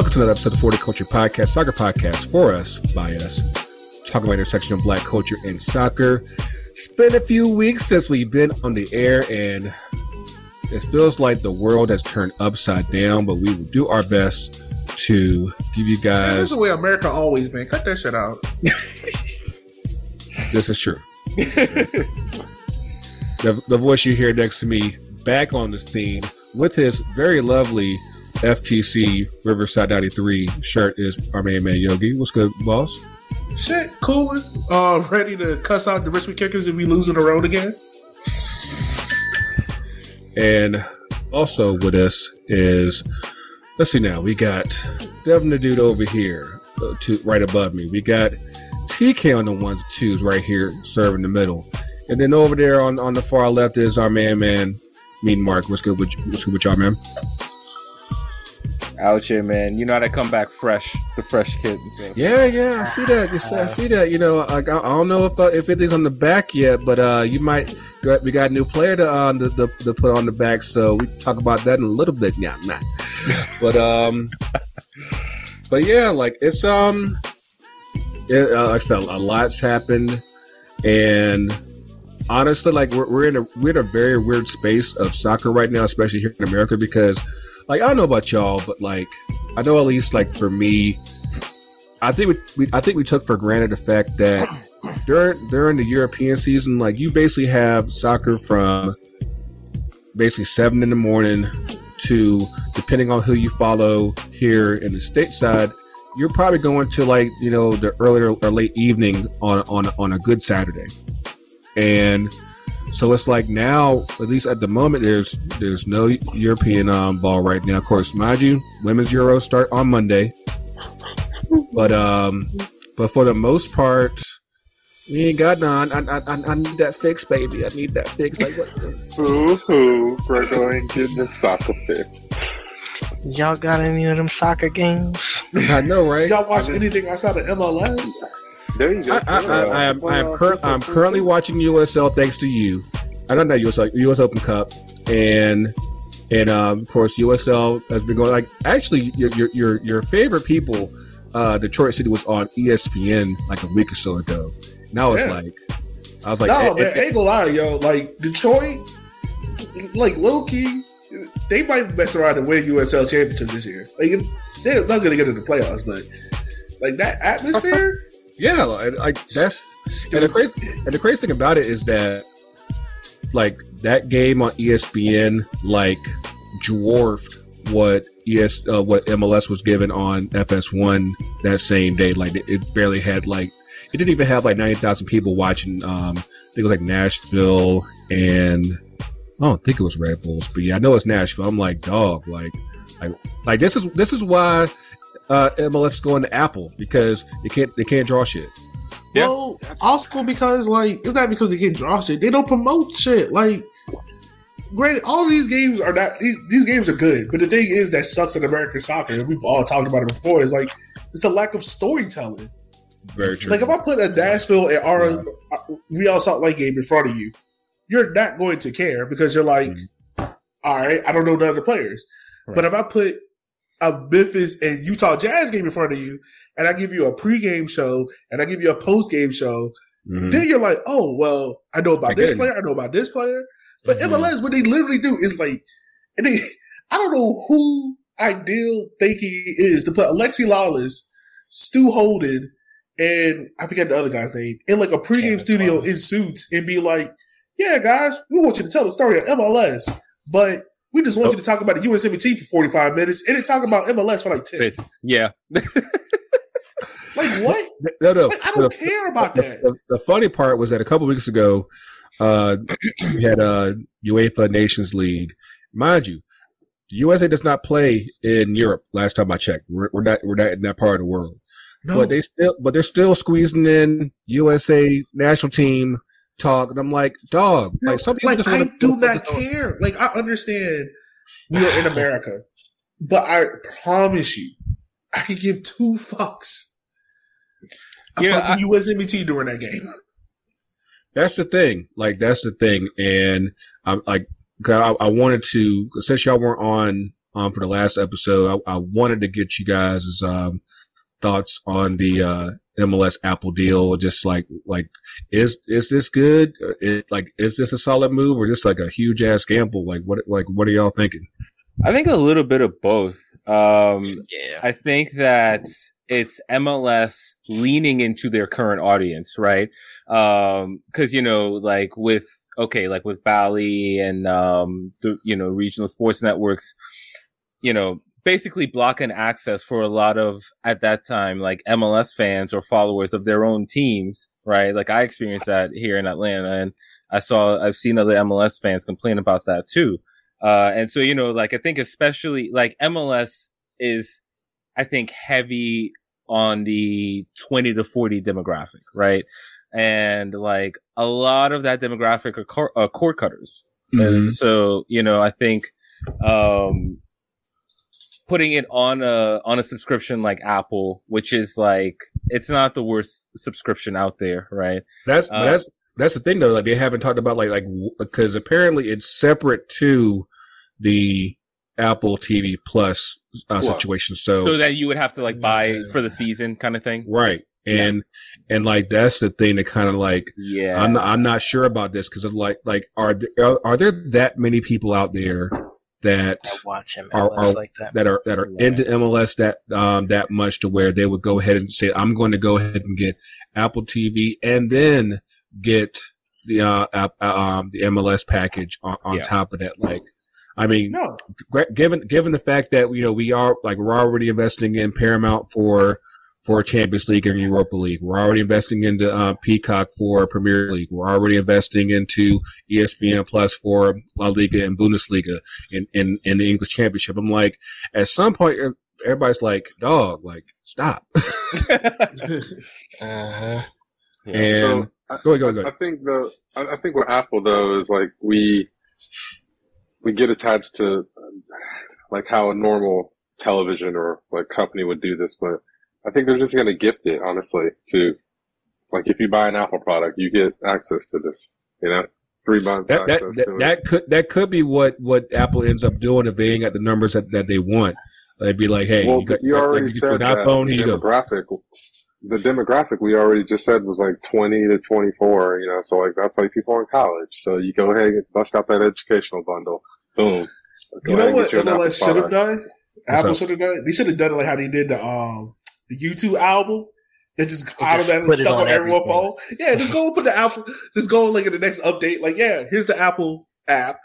Welcome to another episode of 40 Culture Podcast, soccer podcast for us, by us, talking about intersection of black culture and soccer. It's been a few weeks since we've been on the air, and it feels like the world has turned upside down, but we will do our best to give you guys. This is the way America always been. Cut that shit out. This is true. the, the voice you hear next to me back on the scene with his very lovely FTC Riverside 93 shirt is our main man Yogi. What's good, boss? Shit, cooler. Uh, ready to cuss out the Richmond Kickers if we lose on the road again. And also with us is, let's see now, we got Devin the dude over here, uh, to, right above me. We got TK on the ones and twos right here, serving the middle. And then over there on, on the far left is our man, man, Mean Mark. What's good with, what's good with y'all, man? Out here, man. You know how to come back fresh, the fresh kid. and Yeah, yeah, I see that. You see, I see that. You know, like, I, I don't know if uh, if anything's on the back yet, but uh, you might. We got a new player to, uh, to, to, to put on the back, so we can talk about that in a little bit. Yeah, nah. but um, but yeah, like it's um, it, uh, like I said, a lot's happened, and honestly, like we're, we're in a we're in a very weird space of soccer right now, especially here in America, because like I don't know about y'all, but like I know at least like for me, I think we, we I think we took for granted the fact that during during the European season, like you basically have soccer from basically seven in the morning to depending on who you follow here in the stateside, you're probably going to like you know the earlier or late evening on on on a good Saturday, and so it's like now, at least at the moment, there's there's no European um, ball right now. Of course, mind you, women's Euro start on Monday, but um, but for the most part, we ain't got none. I, I, I, I need that fix, baby. I need that fix. Like what? Hoo hoo, we're going to the soccer fix. Y'all got any of them soccer games? I know, right? Y'all watch anything outside of MLS? There you go. I, I, I, I am I am cur- I'm currently watching USL thanks to you. I don't know USL US Open Cup and and um, of course USL has been going like actually your your your, your favorite people uh, Detroit City was on ESPN like a week or so ago. And I was Yeah. like I was like no, eh, man, eh, ain't gonna lie, yo. Like Detroit, like low key, they might mess around and win USL championship this year. Like they're not gonna get into the playoffs, but like that atmosphere, yeah, like, like that's And the, crazy, and the crazy thing about it is that, like, that game on ESPN, like, dwarfed what ES, uh, what MLS was given on FS1 that same day. Like, it, barely had, like, it didn't even have, like, 90,000 people watching. Um, I think it was, like, Nashville and I don't think it was Red Bulls, but yeah, I know it's Nashville. I'm like, dog, like, like, like this is, this is why, uh, MLS is going to Apple because they can't, they can't draw shit. Yeah. Well, also because like it's not because they can't draw shit; they don't promote shit. Like, granted, all of these games are not these, these games are good, but the thing is that sucks in American soccer. And we've all talked about it before. Is like it's the lack of storytelling. Very true. Like if I put a Nashville and our Real Salt Lake game in front of you, you're not going to care because you're like, all right, I don't know none of the players. But if I put a Memphis and Utah Jazz game in front of you, and I give you a pregame show and I give you a postgame show, Mhm. then you're like, oh well, I know about I this player, I know about this player. But Mhm. MLS, what they literally do is like, and they, I don't know who ideal thinking is to put Alexi Lalas, Stu Holden, and I forget the other guy's name in like a pregame Yeah, studio in suits and be like, yeah, guys, we want you to tell the story of MLS, but we just want Oh. you to talk about the USMT for 45 minutes and then talk about MLS for like 10. Basi- Yeah. Like, what? No, no. Like, I don't the, care about the, that. the, the funny part was that a couple weeks ago, uh, we had a UEFA Nations League. Mind you, the USA does not play in Europe. Last time I checked, we're, we're not we're not in that part of the world. No, But they still, but they're still squeezing in USA national team talk, and I'm like, dog, No, like some people like just I do not care. Like I understand we are in America, but I promise you, I could give two fucks Yeah, about the USMT during that game. That's the thing. Like that's the thing, and I'm like, 'cause I, I wanted to since y'all weren't on um, for the last episode, I, I wanted to get you guys' um, thoughts on the uh, MLS Apple deal. Just like like is is this good? It, like is this a solid move or just like a huge ass gamble? Like what like what are y'all thinking? I think a little bit of both. Um, Yeah. I think that it's MLS leaning into their current audience, right? Um, cause you know, like with, okay, like with Bally and, um, the, you know, regional sports networks, you know, basically blocking access for a lot of, at that time, like MLS fans or followers of their own teams, right? Like I experienced that here in Atlanta and I saw, I've seen other MLS fans complain about that too. Uh, and so, you know, like I think especially like MLS is, I think heavy on the 20 to 40 demographic, right? And like a lot of that demographic are, cor- are cord cutters. And so, you know, I think, um, putting it on a, on a subscription like Apple, which is like, it's not the worst subscription out there, right? That's Uh, that's that's the thing though. Like they haven't talked about like like because apparently it's separate to the Apple TV Plus uh, Plus. situation. So, So that you would have to like buy for the season kind of thing. right, and and like that's the thing that kind of like Yeah. I'm not, I'm not sure about this because of like like are there are, are there that many people out there that watch him Are- are- like that. that are that are Yeah. into MLS that um that much to where they would go ahead and say I'm going to go ahead and get Apple TV and then get the uh app, uh, um the MLS package on, on Yeah. top of that like I mean No, gra- given given the fact that you know we are like we're already investing in Paramount for for Champions League and Europa League. We're already investing into uh, Peacock for Premier League. We're already investing into ESPN Plus for La Liga and Bundesliga in, in, in the English Championship. I'm like, at some point, er- everybody's like, dog, like, stop. Uh-huh. and so I, go ahead, go ahead, go I think the I, I think with Apple though is like we we get attached to um, like how a normal television or like company would do this, but I think they're just gonna gift it honestly to like if you buy an Apple product, you get access to this. You know, three months That, that, access that, to it. that could that could be what, what Apple ends up doing if they ain't got the numbers that, that they want. They'd be like, hey, well, you, got, you already like, you said get that iPhone, the here you go. demographic. The demographic we already just said was like twenty to twenty four. You know, so like that's like people in college. So you go ahead and bust out that educational bundle. Boom. Go you know what get Apple MLS should have done? Apple should have done. They should have done it like how they did the um the YouTube album. They just just automatically put it stuff on on everyone's phone. Yeah, just go and put the Apple. Just go like in the next update. Like, yeah, here's the Apple app.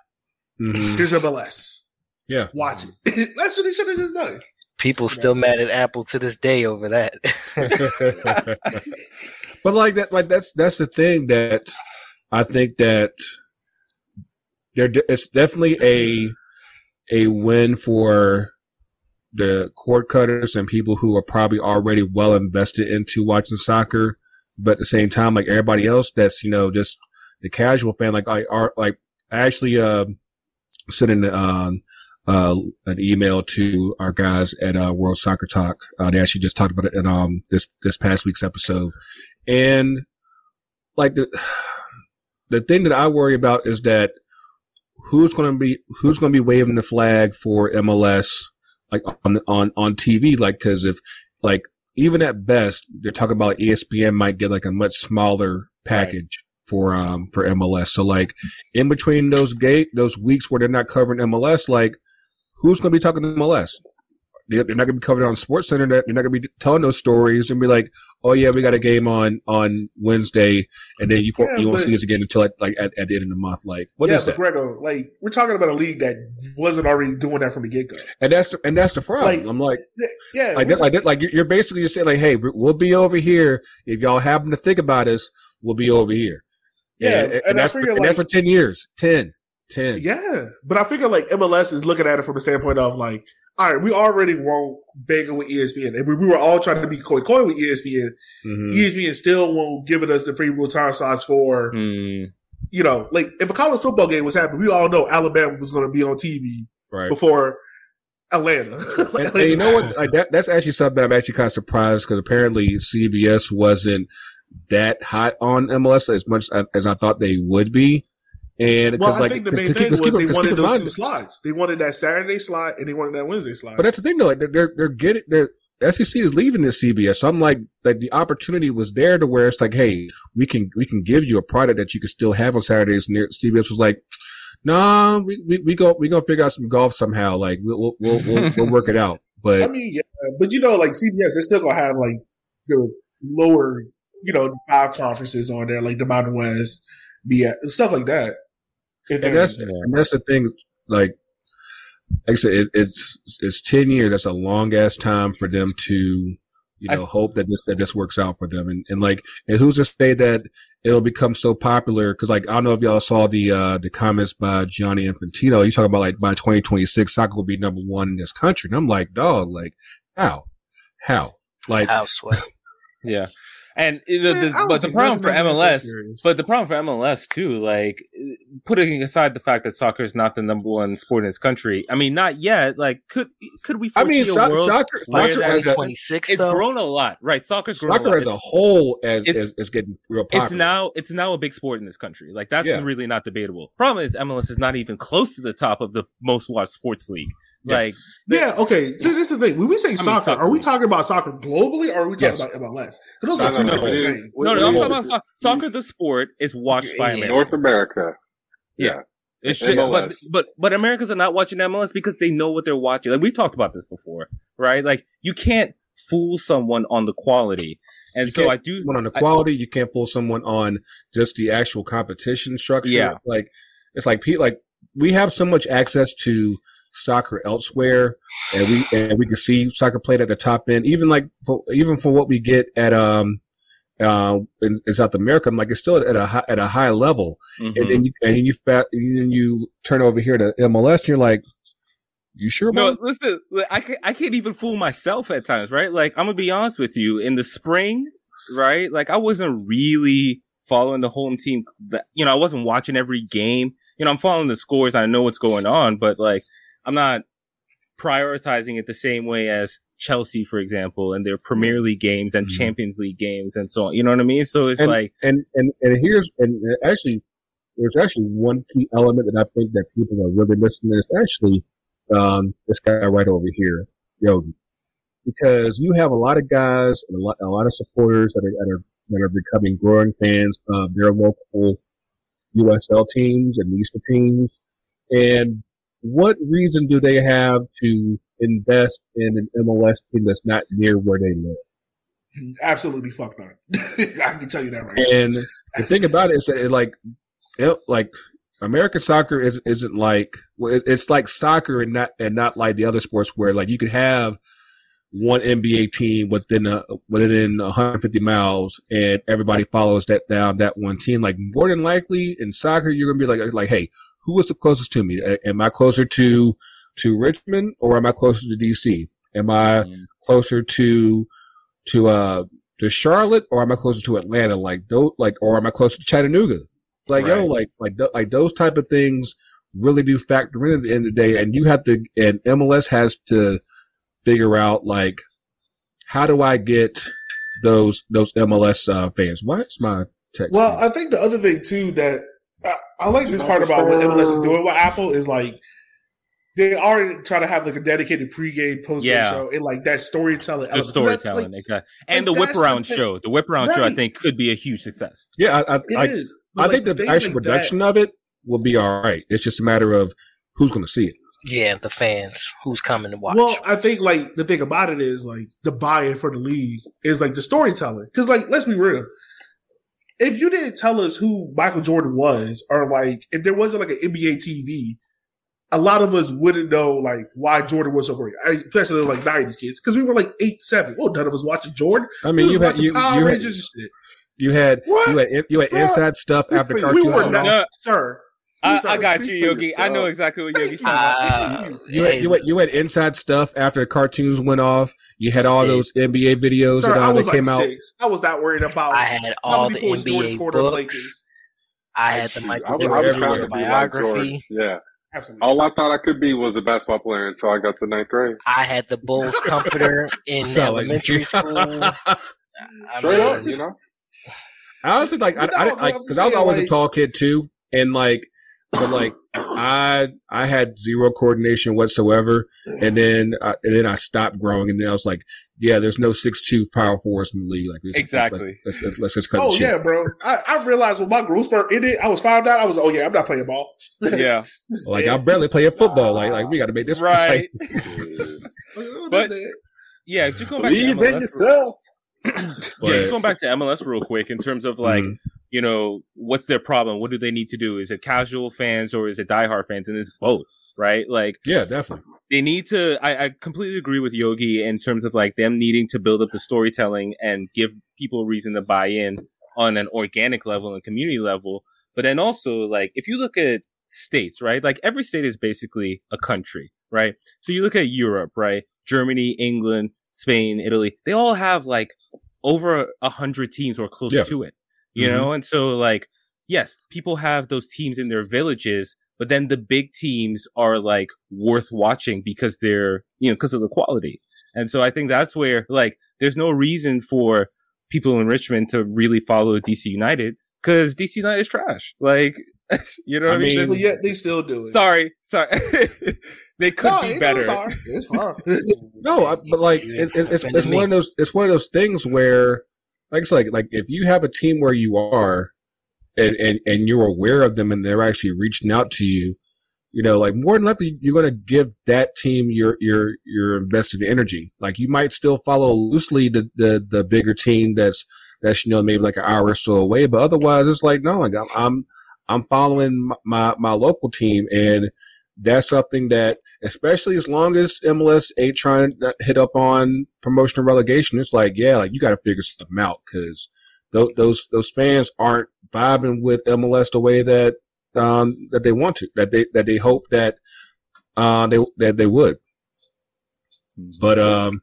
Mhm. Here's MLS. Yeah. Watch it. That's what they should have just done. People still mad at Apple to this day over that. but like that, like that's that's the thing that I think that there it's definitely a a win for the cord cutters and people who are probably already well invested into watching soccer, but at the same time, like everybody else, that's you know just the casual fan. Like I are like I actually uh, sent in um, uh, an email to our guys at uh, World Soccer Talk. Uh, they actually just talked about it in um this this past week's episode, and like the the thing that I worry about is that who's going to be who's going to be waving the flag for MLS like on on on TV like because if like even at best they're talking about ESPN might get like a much smaller package for um for MLS so like in between those gate those weeks where they're not covering MLS like who's going to be talking to MLS they're not going to be covered on Sports Center. They're not going to be telling those stories and be like, "Oh yeah, we got a game on on Wednesday," and then you Yeah, you won't see us again until at, like at, at the end of the month. Like, what yeah, is but that? Gregor, like we're talking about a league that wasn't already doing that from the get go. And that's the, and that's the problem. Like, I'm like, Yeah, like we're that, like that, like you're basically just saying like, "Hey, we- we'll be over here if y'all happen to think about us. We'll be over here." Yeah, and, and I that's for, figure, and that's for ten years. 10. 10. Yeah, but I figure like MLS is looking at it from a standpoint of like, all right, we already won't banging with ESPN, and we, we were all trying to be coy coy with ESPN. Mhm. ESPN still won't give us the free real time slots for Hmm. you know, like if a college football game was happening, we all know Alabama was going to be on TV Right. before Atlanta. And, and you know what? Like that, that's actually something I'm actually kind of surprised because apparently CBS wasn't that hot on MLS as much as, as I thought they would be. And Well, because I like, think the main thing was keep- they 'cause wanted keep in those two slides. They wanted that Saturday slot and they wanted that Wednesday slot. But that's the thing though. They're they're, they're getting they're SEC is leaving this CBS. So I'm like like the opportunity was there to where it's like, hey, we can we can give you a product that you can still have on Saturdays. And CBS was like, nah, we we, we go we gonna figure out some golf somehow. Like we'll we'll we'll, we'll, we'll work it out. But I mean, yeah, but you know, like CBS, they're still gonna have like the lower, you know, five conferences on there, like the Mountain West, be stuff like that. And, that's and that's the thing. Like like I said, it, it's it's ten years. That's a long ass time for them to you know I, hope that this that this works out for them. And and like and who's to say that it'll become so popular? Because like I don't know if y'all saw the uh the comments by Gianni Infantino. You talking about like by twenty twenty six, soccer will be number one in this country. And I'm like, dog, like how, how, like House sweat. Yeah, and eh, the, Man, the, but the problem for that's so MLS, but the problem for MLS too, like putting aside the fact that soccer is not the number one sport in this country. I mean, not yet. Like, could could we? I mean, a so- world soccer, soccer that as is a, Twenty six It's though. grown a lot, right? Soccer's grown a soccer lot. as a whole as is, is getting real popular. it's now it's now a big sport in this country. Like that's Yeah. really not debatable. Problem is MLS is not even close to the top of the most watched sports league. Yeah. Like yeah, okay. So this is the thing. When we say mean, soccer, soccer are we talking about soccer globally, or are we talking Yes. about MLS? Because those are two no, no, different we didn't- things. we- no, no, I'm talking about soccer. Soccer, the sport, is watched by Yeah. Americans. North America. Yeah. It's shit, but MLS. but but Americans are not watching MLS because they know what they're watching. Like we've talked about this before, right? Like you can't fool someone on the quality, and You so I do. someone on the I- quality. you can't pull someone on just the actual competition structure. Yeah. like it's like Pete. Like we have so much access to soccer elsewhere, and we and we can see soccer played at the top end. Even like for, even for what we get at um uh in, in South America, I'm like it's still at a high, at a high level. Mhm. And then you and then you and then you turn over here to MLS, and you're like, you sure? No, listen, I can't, I can't even fool myself at times, right? Like, I'm gonna be honest with you. In the spring, right? Like, I wasn't really following the home team. You know, I wasn't watching every game. You know, I'm following the scores. I know what's going on, but like, I'm not prioritizing it the same way as Chelsea, for example, and their Premier League games and Mhm. Champions League games and so on. You know what I mean? So it's and, like, and and and here's and actually there's actually one key element that I think that people are really missing is actually um, this guy right over here, Yogi, because you have a lot of guys and a lot a lot of supporters that are that are, that are becoming growing fans of their local USL teams and Easter teams, and what reason do they have to invest in an MLS team that's not near where they live? Absolutely, fuck not. I can tell you that right. now. And the thing about it is that it like, it, like American soccer is isn't like it's like soccer and not and not like the other sports where like you could have one NBA team within a within 150 miles and everybody follows that down that one team. Like more than likely in soccer, you're gonna be like like hey, who is the closest to me? A- Am I closer to to Richmond or am I closer to DC? Am I Mm. closer to to uh to Charlotte or am I closer to Atlanta? Like those, like, or am I closer to Chattanooga? Like, yo, Right. like, like, like those type of things really do factor in at the end of the day. And you have to, and MLS has to figure out like, how do I get those those MLS uh, fans? Why is my text? Well, I think the other thing too that I, I like this part about what MLS is doing with Apple is like they are try to have like a dedicated pregame, postgame Yeah. show, and like that storytelling. the element. 'Cause that's, storytelling, like, okay. and like, the whip that's the around show. The whip around show, I think, could be a huge success. yeah, I, I, it I, is. I But, think the actual like that- production of it will be all right. It's just a matter of who's going to see it. Yeah, the fans. Who's coming to watch? Well, I think like the thing about it is like the buy-in for the league is like the storytelling. Because like, let's be real. If you didn't tell us who Michael Jordan was, or like if there wasn't like an NBA TV, a lot of us wouldn't know like why Jordan was so great. I, especially like '90s kids, because we were like eight, seven. Well, none of us watching Jordan. I mean, you had you, Power you had, Rangers and shit. you had you had you had inside stuff after cartoon. We were not, No. sir. I, I got you, for Yogi. I know exactly what Yogi's Thank talking about. Uh, You had, you, had, you had inside stuff after the cartoons went off. You had all those NBA videos Sir, that, I uh, was that like came out. I was not worried about I had all the points Jordan NBA scored on the books. Lakers. I had the Shoot, Michael I was, Jordan was trying to be like biography. Yeah. Absolutely. All I thought I could be was a basketball player until I got to ninth grade. I had the Bulls comforter in elementary school. I Straight mean, up, you know? I honestly like I, But no, I, like I'm because I was saying, always a tall kid too, and like but like I I had zero coordination whatsoever, and then I, and then I stopped growing, and then I was like, yeah, there's no six two power force in the league. Like let's- Exactly. Let's, let's, let's just cut Oh the shit. yeah, bro. I, I realized when my growth spurt ended, I was found out. I was, oh yeah, I'm not playing ball. Yeah. Like I'm barely playing football. Like like we got to make this right. but But- Yeah, just going back Believe in MLS. yourself. yeah, just going back to MLS real quick in terms of like, Mhm. you know, what's their problem? What do they need to do? Is it casual fans or is it diehard fans? And it's both, right? Like yeah, definitely. they need to. I, I completely agree with Yogi in terms of like them needing to build up the storytelling and give people a reason to buy in on an organic level and community level. But then also like if you look at states, right? Like every state is basically a country, right? So you look at Europe, right? Germany, England, Spain, Italy. They all have like over a hundred teams or close Yeah. to it, you Mhm. know. And so like yes, people have those teams in their villages, but then the big teams are like worth watching because they're, you know, because of the quality. And so I think that's where like there's no reason for people in Richmond to really follow DC United because DC United is trash. Like, you know what I I mean? mean- yet they still do it. sorry, sorry. they could No, be it- better. It's fine. It's fine. No, I, but like it, it, it's it's one of those it's one of those things where, like it's like like if you have a team where you are, and and and you're aware of them and they're actually reaching out to you, you know, like more than likely you're going to give that team your your your invested energy. Like you might still follow loosely the the the bigger team that's that's you know maybe like an hour or so away, but otherwise it's like no, like I'm I'm, I'm following my, my my local team and that's something that especially as long as MLS ain't trying to hit up on promotion and relegation, it's like, yeah, like you got to figure something out because those, those those fans aren't vibing with MLS the way that um that they want to, that they that they hope that uh they that they would. But um,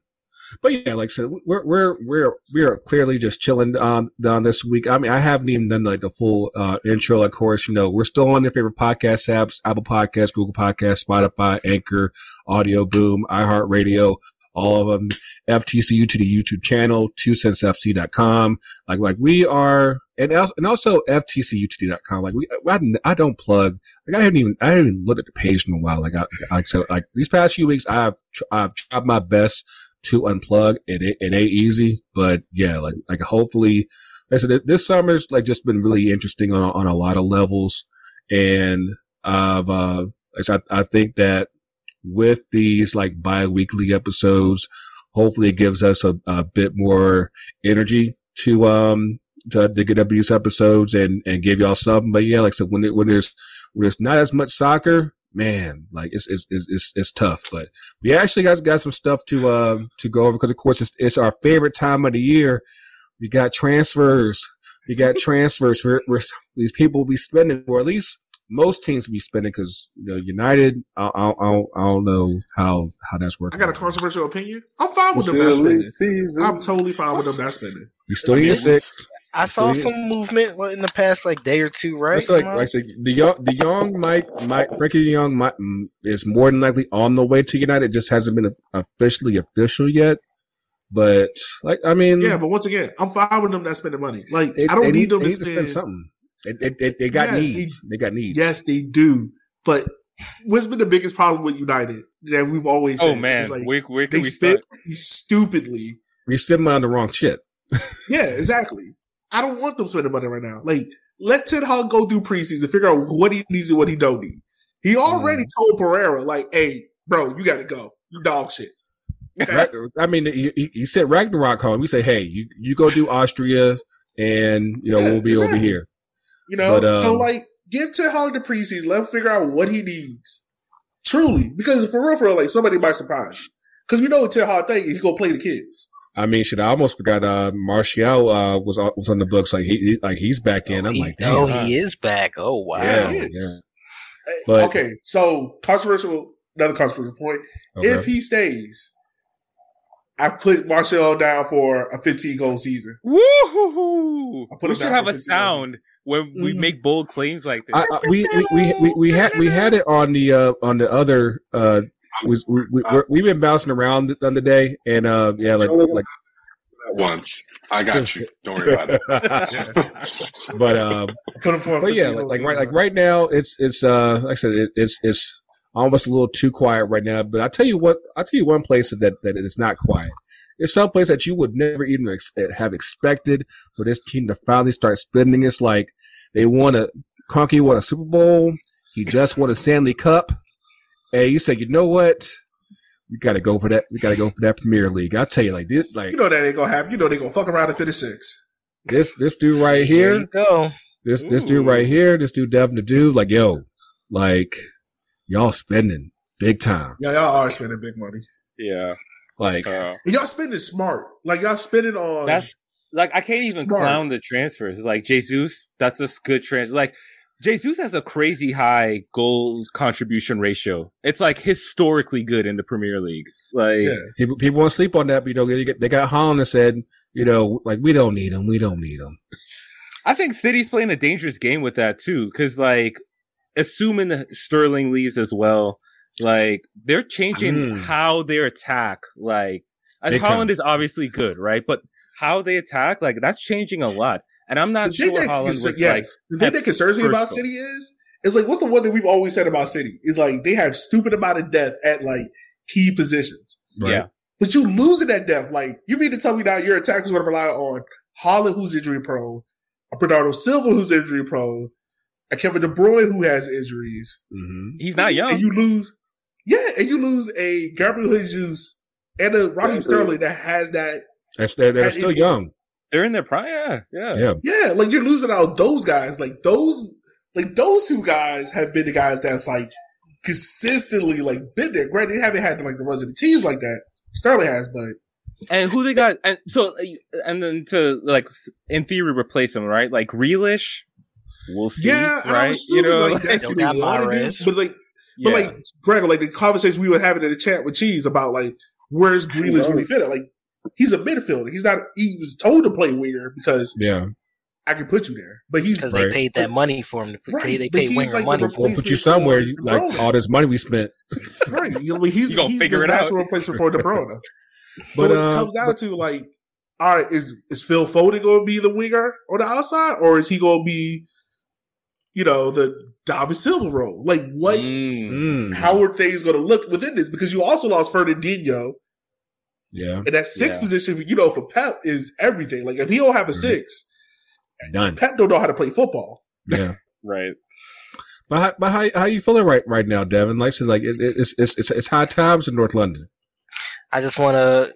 but yeah, like I said, we're we're we're we're clearly just chilling on down this week. I mean, I haven't even done like the full uh intro. Of course, you know, we're still on your favorite podcast apps: Apple Podcasts, Google Podcasts, Spotify, Anchor, Audio Boom, iHeartRadio, all of them. FTCU to the YouTube channel, twocentsfc.com. Like like we are, and also and also FTCUTD.com. Like we, I, I don't plug. Like I haven't even I haven't even looked at the page in a while. Like I like so like these past few weeks, I've I've tried my best to unplug. It it ain't easy, but yeah, like like hopefully, said this summer's like just been really interesting on on a lot of levels, and I've uh, I I think that with these like bi-weekly episodes, hopefully it gives us a, a bit more energy to um to, to get up these episodes and and give y'all something. But yeah, like I said, when it, when there's when there's not as much soccer, man, like it's it's it's it's, it's tough. But we actually got got some stuff to um to go over because of course it's it's our favorite time of the year. We got transfers. We got transfers. We're, we're these people will be spending, or at least most teams will be spending, because you know United. I, I, I, don't, I don't know how how that's working. I got a controversial opinion. I'm fine with them Silly not spending. season. I'm totally fine with them not spending. We still need a six. I saw So, some movement in the past like day or two, right? It's like, like I said, the young, the young might, might, Frenkie de Jong might, mm, is more than likely on the way to United. It just hasn't been officially official yet. But like, I mean, Yeah, but once again, I'm fine with them not spending money. Like they, I don't they need them to need to spend. spend something. They, they, they, they got Yes, needs. They, got needs. Yes, they do. But what's been the biggest problem with United that we've always said? Oh man, like, where, where can they we spend start? stupidly. We spending on the wrong shit. Yeah, exactly. I don't want them spending money right now. Like, let Ten Hag go through preseason, figure out what he needs and what he don't need. He already told Pereira, like, "Hey, bro, you got to go. You dog shit." I mean, he, he- he said Rangnick home. We say, hey, you, you go do Austria, and you know Yeah, we'll be over here. You know, But, um, so like, give Ten Hag the preseason. Let him figure out what he needs. Truly, because for real, for real, like somebody might surprise you. Because we know what Ten Hag think. He's gonna play the kids. I mean, shit, I almost forgot. Uh, Martial uh, was on- was on the books. Like he, he like he's back in. I'm He- like, damn. oh, he is back. Oh wow. yeah, Yeah. yeah. But- okay, so controversial. Another controversial point. Okay. If he stays, I put Martial down for a 15 goal season. Woo-hoo-hoo. I'll put We it should down have for a 15 sound when we Mhm. make bold claims like this. I, I, we, we, we, we, we had we had it on the uh, on the other. Uh, we, we, we, we're- we've been bouncing around on the day, and uh, yeah, like like once. I got you. Don't worry about it. but um, Put for but yeah, like, like right like right now, it's it's uh like I said, it, it's it's almost a little too quiet right now. But I tell you what, I will tell you one place that that it is not quiet. It's some place that you would never even ex- have expected for this team to finally start spending. It's like they won a Kroenke won a Super Bowl. He just won a Stanley Cup. And you say, you know what? We got to go for that. We got to go for that Premier League. I tell you, like this, like you know that ain't gonna happen. You know they gonna fuck around and finish six. this, this dude right There here, you go. this this dude right here, this dude Devin the dude, like yo, like y'all spending big time. Yeah, y'all are spending big money. Yeah. Like Uh, y'all spending smart. Like y'all spending on that's like I can't even Smart. clown the transfers. Like Jesus, that's a good transfer. Like Jesus has a crazy high goal contribution ratio. It's like historically good in the Premier League. Like Yeah. people people want to sleep on that, but you know they, get- they got Haaland that said, you know, like we don't need him, we don't need him. I think City's playing a dangerous game with that too, because like, assuming Sterling leaves as well, like they're changing Mm. how they attack. Like, and Haaland is obviously good, right? But how they attack, like that's changing a lot. And I'm not The thing sure that Haaland was yes. like. the thing that concerns me about City is it's like what's the one that we've always said about City is like they have stupid amount of depth at like key positions, Yeah, but you losing that depth. Like you mean to tell me now your attack is going to rely on Haaland, who's injury prone, a Bernardo Silva, who's injury prone, a Kevin De Bruyne who has injuries, hmm he's not young. and you lose, yeah, and you lose a Gabriel Jesus and a Raheem Sterling that has that That's they're, they're And still it- young. They're in their prime. Yeah, yeah. Yeah, Yeah, like you're losing out those guys. Like those, like those two guys have been the guys that's like consistently like been there. Granted, they haven't had like the runs of the teams like that. Sterling has, but And who they got? And so, and then to like in theory replace them, right? Like Grealish, we'll see. yeah, and I'm right? assuming You know, like that's They what they got want to do. But like, yeah. but like Greg, like the conversation we were having in the chat with Cheese about like where's Grealish really fit at? Like he's a midfielder. He's not. He was told to play winger because yeah. I can put you there. But he's Because Right. they paid that money for him. To put, Right, they but paid he's winger like money for him. We'll put you somewhere. You, like all this money we spent. right. You know, he's You gonna he's figure the it out. natural replacement for De Bruyne. So But, it uh, comes down to like, all right, is is Phil Foden going to be the winger on the outside, or is he going to be, you know, the David Silva role? Like, what? Mm. How are things going to look within this? Because you also lost Fernandinho, Yeah, and that six Yeah. position, you know, for Pep is everything. Like, if he don't have a Mhm. six, done. Pep don't know how to play football. Yeah. Right. But how, but how how you feeling right right now, Devin? Like, so like it, it's it's it's it's high times in North London. I just want to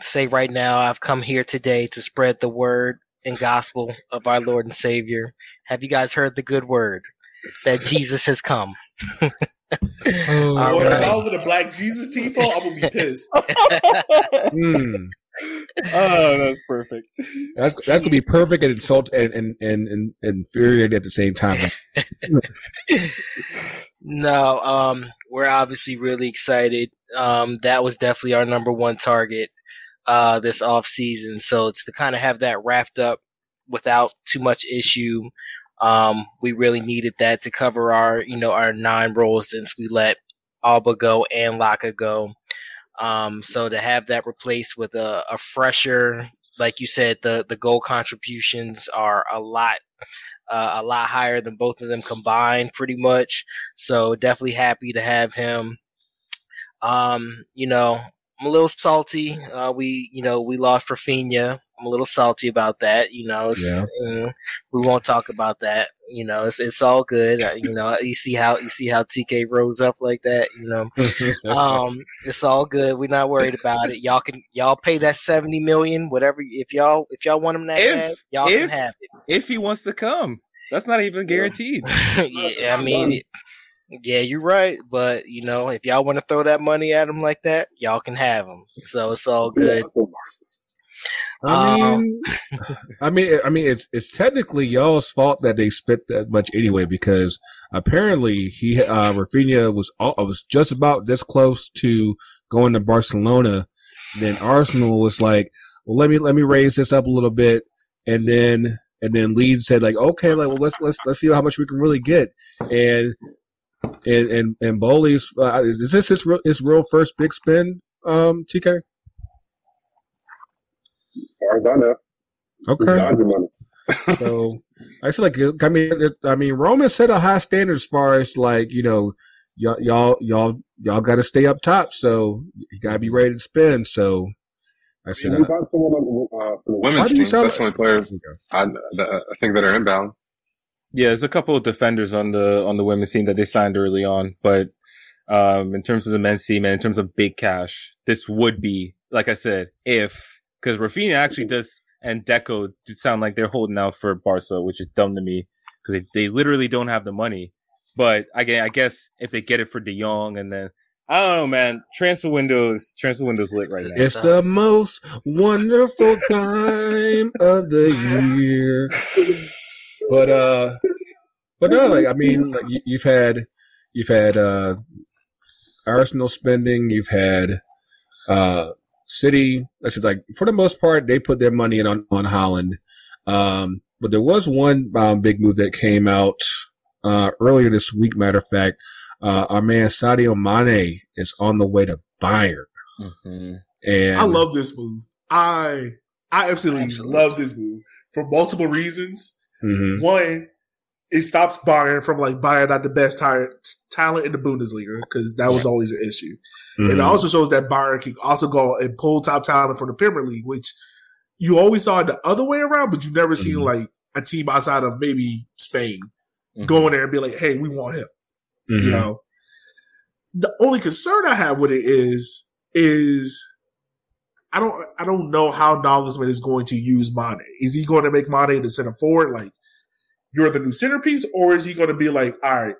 say right now, I've come here today to spread the word and gospel of our Lord and Savior. Have you guys heard the good word that Jesus has come? Oh, All Boy, if right. I was with a black Jesus tifo, I'm gonna be pissed. Mm. Oh, that's perfect. That's that's gonna be perfect and insult and and and, and infuriating at the same time. no, um, we're obviously really excited. Um, that was definitely our number one target uh, this off season. So it's to kind of have that wrapped up without too much issue, um, we really needed that to cover our you know our nine roles since we let Auba go and Laca go. Um, so to have that replaced with a, a fresher, like you said, the the goal contributions are a lot uh, a lot higher than both of them combined, pretty much. So definitely happy to have him. Um, you know, I'm a little salty. Uh, we, you know, we lost Raphinha. I'm a little salty about that. You know, it's, Yeah. mm, we won't talk about that. You know, it's it's all good. Uh, you know, you see how you see how TK rose up like that. You know, um, it's all good. We're not worried about it. Y'all can y'all pay that seventy million, whatever. If y'all if y'all want him that If- bad, y'all if- can have it. If he wants to come, that's not even guaranteed. yeah, I mean, yeah, you're right. But you know, if y'all want to throw that money at him like that, y'all can have him. So it's all good. I Um, mean, I mean, I mean, it's it's technically y'all's fault that they spent that much anyway because apparently he uh Raphinha was all, was just about this close to going to Barcelona. Then Arsenal was like, well, let me let me raise this up a little bit, and then and then Leeds said like, okay, like well let's let's let's see how much we can really get, and and and and Boehly's uh, is this his real his real first big spin, um, TK? As far as I know. Okay. Dodger money. so I feel like I mean I mean Roman set a high standard as far as like you know y'all y'all y'all y'all got to stay up top, so you got to be ready to spend. So I said, We uh, someone on uh, the women's do you team. That's the only players I, that I think that are inbound. Yeah, there's a couple of defenders on the on the women's team that they signed early on, but um, in terms of the men's team and in terms of big cash, this would be like I said, if because Raphinha actually does and Deco do sound like they're holding out for Barca, which is dumb to me because they, they literally don't have the money. But again, I guess if they get it for De Jong and then I don't know, man, transfer windows transfer windows lit right now. it's the most wonderful time of the year. But uh, but no, like I mean, like you, you've had you've had uh, Arsenal spending, you've had uh, City. I said like for the most part, they put their money in on on Haaland. Um, but there was one um, big move that came out uh, earlier this week. Matter of fact, uh, our man Sadio Mane is on the way to Bayern, Mhm. and I love this move. I I absolutely, Absolutely. love this move for multiple reasons. Mhm. One, it stops Bayern from like buying out the best tire, talent in the Bundesliga because that was always an issue. And it Mhm. also shows that Bayern can also go and pull top talent from the Premier League, which you always saw the other way around, but you've never seen Mhm. like a team outside of maybe Spain Mhm. go in there and be like, "Hey, we want him." You know, the only concern I have with it is is I don't I don't know how Nagelsmann is going to use Mane. Is he going to make Mane the center forward, like you're the new centerpiece, or is he going to be like, all right,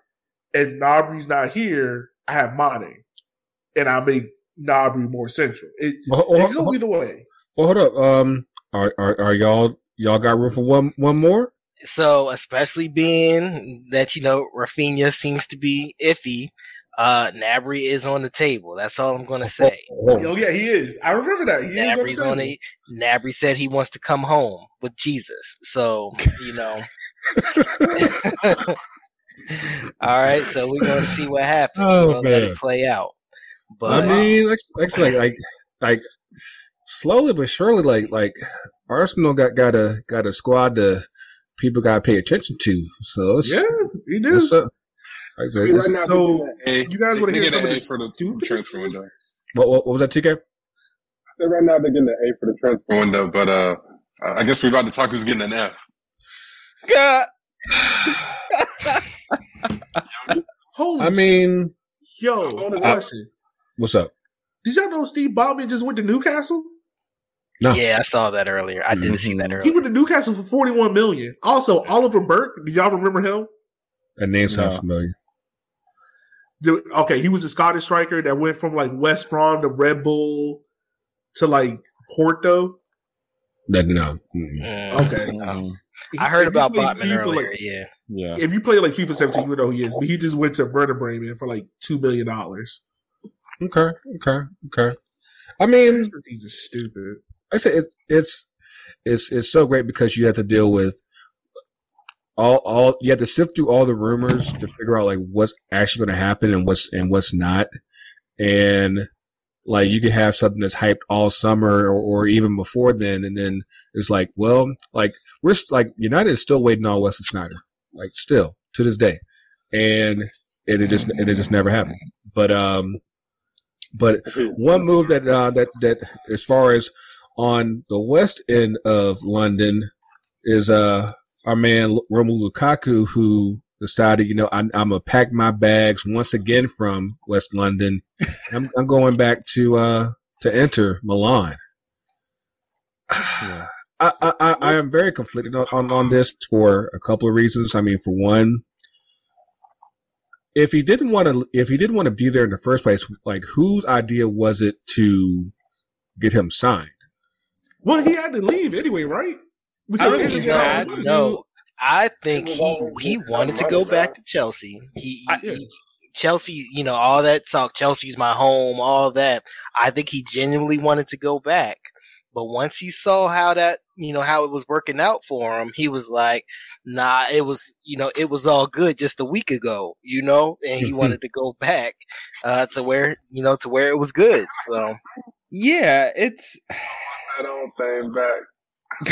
and Gnabry's not here, I have Mane, and I make Gnabry more central. It, Well, it well, go either way. well, hold up. Um, are, are are y'all y'all got room for one one more? So, especially being that you know Raphinha seems to be iffy, uh, Gnabry is on the table. That's all I'm gonna say. Oh yeah, he is. I remember that. He Gnabry's is on on the it. Gnabry said he wants to come home with Jesus. So you know. all right, so we're gonna see what happens. Oh, we're gonna let it play out. I mean, like, like, like, like, like, slowly but surely, like, like Arsenal got got a got a squad that people got to pay attention to. So it's, Yeah, he do. it's, uh, like, Right now, So, they you guys wanna hear get some of this for the stupid transfer window. what, what, what was that, TK? I said right now they're getting an A for the transfer window, but uh, I guess we're about to talk who's getting an F. God. holy I mean, yo, I- question. What's up? Did y'all know Sven Botman just went to Newcastle? No. yeah, I saw that earlier. I didn't see that earlier. He went to Newcastle for forty one million. Also, Oliver Burke. Do y'all remember him? That name sounds No. familiar. Okay, he was a Scottish striker that went from like West Brom to Red Bull to like Porto. That no. mm. Okay, Mhm. I heard about play Botman FIFA, earlier. like- yeah. Yeah. if you play like FIFA 17, you know who he is. But he just went to Werder Bremen for like two million dollars. Okay, okay, okay. I mean, He's is stupid. I say it's it's it's it's so great because you have to deal with all all you have to sift through all the rumors to figure out like what's actually going to happen and what's and what's not, and like you could have something that's hyped all summer or, or even before then, and then it's like, well, like we're like United is still waiting on Wesley Sneijder, like still to this day, and it, it just it just never happened. But um, but one move that uh, that that as far as on the west end of London is uh our man Romelu Lukaku who decided you know I'm, I'm gonna pack my bags once again from West London. I'm, I'm going back to uh to Inter Milan. I, I, I I am very conflicted on, on, on this for a couple of reasons. I mean, for one, if he didn't want to, if he didn't want to be there in the first place, like whose idea was it to get him signed? Well, he had to leave anyway, right? Because don't he think didn't he get had. No, I think he he wanted to go back to Chelsea. He, I- he- Chelsea, you know, all that talk. Chelsea's my home, all that. I think he genuinely wanted to go back, but once he saw how that, you know, how it was working out for him, he was like, "Nah, it was, you know, it was all good just a week ago, you know," and he wanted to go back uh, to where, you know, to where it was good. So Yeah, it's That old thing back.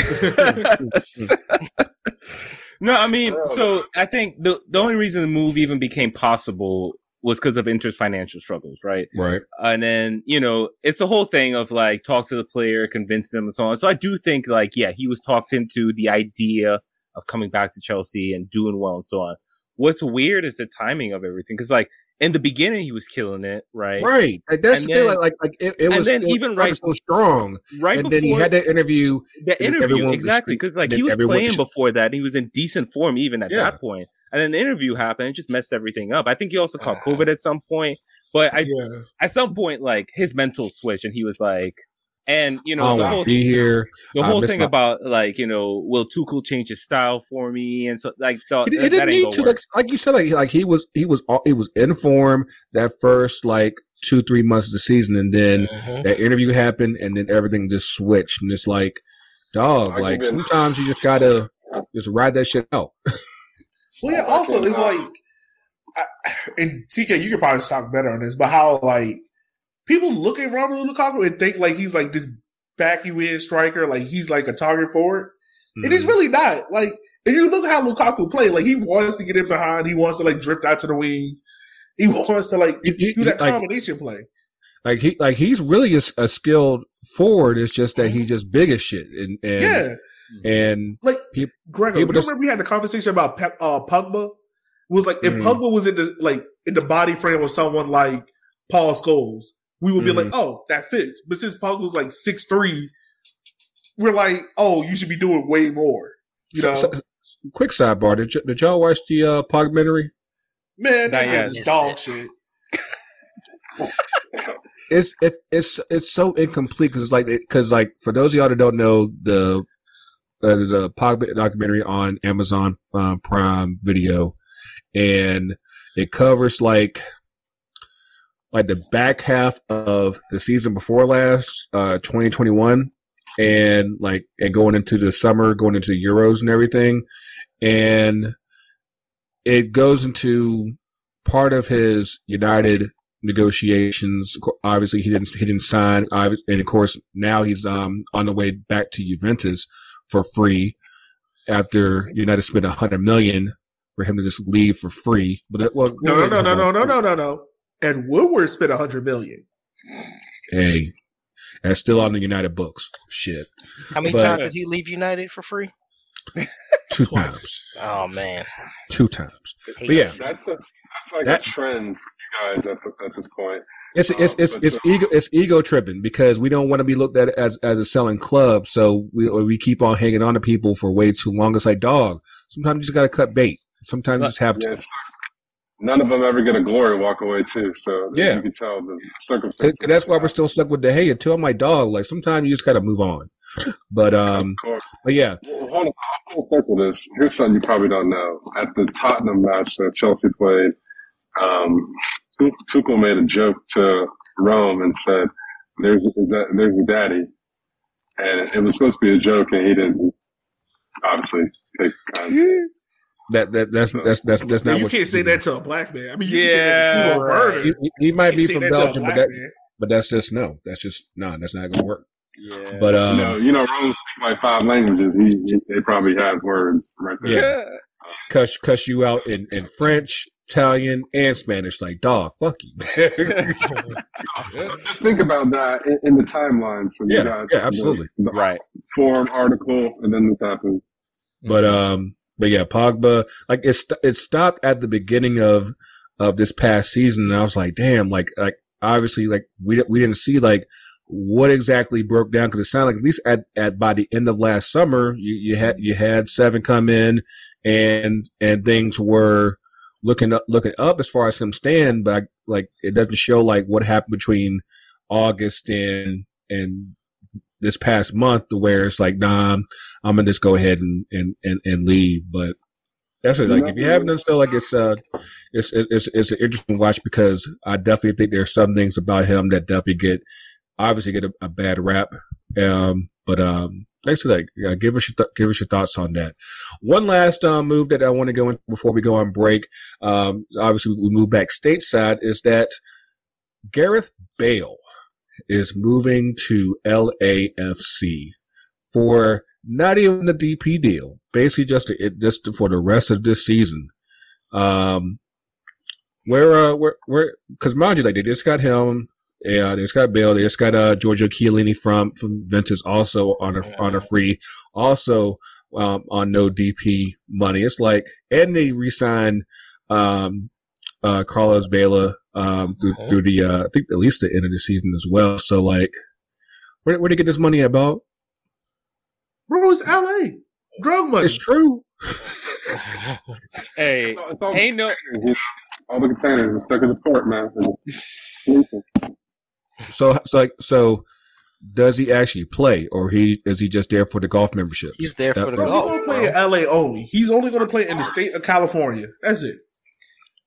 no, I mean, so I think the the only reason the move even became possible was because of Inter's financial struggles, right? Right. And then, you know, it's a whole thing of like talk to the player, convince them and so on. So I do think like, yeah, he was talked into the idea of coming back to Chelsea and doing well and so on. What's weird is the timing of everything. Cause like in the beginning, he was killing it, right? Right. Like, that's And the thing, then- like, like, it, it and was then was even right- so strong. Right and before then he had that interview. the interview, exactly. Cause like he was playing before that. And he was in decent form even at Yeah. that point. And then the interview happened. It just messed everything up. I think he also caught COVID at some point. But I, yeah. at some point, like his mental switch, and he was like, and you know, the whole to be here. the whole thing my- about like you know, will Tuchel change his style for me, and so like the, He, he that, didn't need gonna Like, like you said, like, like he was, he was, all- he was in form that first like two, three months of the season, and then Mhm. that interview happened, and then everything just switched, and it's like, dog, I like give sometimes you just gotta just ride that shit out. Well, yeah. Also, it's like, I, and TK, you could probably talk better on this, but how like people look at Romelu Lukaku and think like he's like this back you in striker, like he's like a target forward, and Mm-hmm. he's really not. Like, if you look at how Lukaku play, like he wants to get in behind, he wants to like drift out to the wings, he wants to like He- he- do that like, combination play. like he, like he's really a, a skilled forward. It's just that he's just big as shit, and and yeah, and like Peop- Gregor, people you just- remember we had the conversation about Pep, uh, Pogba? It was like if Mhm. Pogba was in the like in the body frame of someone like Paul Scholes, we would be like, oh, that fits. But since Pogba was like six three, we're like, oh, you should be doing way more. You know, So- so- quick sidebar: Did, y- did y'all watch the uh, Pogmentary? man, Not that yet. is dog shit. It's it, it's it's so incomplete because like because like for those of y'all that don't know the uh, there's a Pogba documentary on Amazon uh, Prime Video, and it covers like like the back half of the season before last, uh, 2021, and like and going into the summer, going into the Euros and everything, and it goes into part of his United negotiations. Obviously, he didn't he didn't sign, and of course now he's um on the way back to Juventus for free after United spent a hundred million for him to just leave for free. But it, well, No, no, no, no, no, no, no, no, no. And Woodward spent a hundred million. Hey, that's still on the United books. Shit, How many But- times did he leave United for free? two times, Oh man, two times. But yeah. That's a, that's like That- a trend, you guys, at, at this point. It's it's Um, it's but it's so- ego it's ego tripping because we don't want to be looked at as as a selling club, so we we keep on hanging on to people for way too long. It's like dog. Sometimes you just gotta cut bait. Sometimes you just have to. None of them ever get a glory walk away too. So Yeah. you can tell the circumstances. that's why we're still stuck with De Gea too. I'm like dog. Like sometimes you just gotta move on. But um, Of but yeah, Well, hold on. I'll full circle this. Here's something you probably don't know. At the Tottenham match that Chelsea played, um, Tu- Tuchel made a joke to Rome and said, "There's is there's your daddy," and it was supposed to be a joke, and he didn't obviously take context. that that that's that's that's that's not you what can't say that to a black man. I mean, you Yeah, can say that to Timo right. Werner. He, he- he might You be can't from say that to a Belgium, but black that man. but that's just no. That's just no. That's not gonna work. Yeah. But um, you know, you know, Rome speak like five languages. He, he they probably have words right there. Yeah. cuss cuss you out in, in French, Italian, and Spanish. Like dog, fuck you. So just think about that in, in the timeline. So Yeah, got yeah, absolutely. the, the right. forum article, and then this happens. but um, but yeah, Pogba. Like it's st- it stopped at the beginning of of this past season, and I was like, damn, like like obviously like we di- we didn't see like what exactly broke down because it sounded like at least at, at by the end of last summer you, you had you had seven come in and and things were looking up looking up as far as him stand but like it doesn't show like what happened between August and and this past month to where it's like nah I'm, I'm gonna just go ahead and and and, and leave but that's it. Like if you haven't done so, like it's uh, it's it's it's an interesting watch because I definitely think there's some things about him that definitely get obviously get a, a bad rap. Um, but um, like for that. yeah, give us your th- give us your thoughts on that. One last um, move that I want to go in before we go on break. Um, obviously we move back stateside is that Gareth Bale is moving to LAFC for not even the DP deal. Basically, just to, it, just for the rest of this season. Um, where uh, where where? Because mind you, like they just got him. Yeah, they just got Bill. They just got uh Giorgio Chiellini from from Ventus also on a on a free, also um, on no DP money. It's like and they re-signed um uh Carlos Vela um through, through the uh I think at least the end of the season as well. So like, where where they get this money about? Bro, it's LA. Drug money. It's true. Hey, It's all- it's all- ain't no. all the containers are stuck in the port, man. So so like so. Does he actually play, or he is he just there for the golf membership? He's there for the Bro, golf. he's gonna play in LA only. He's only gonna play in the state of California. That's it.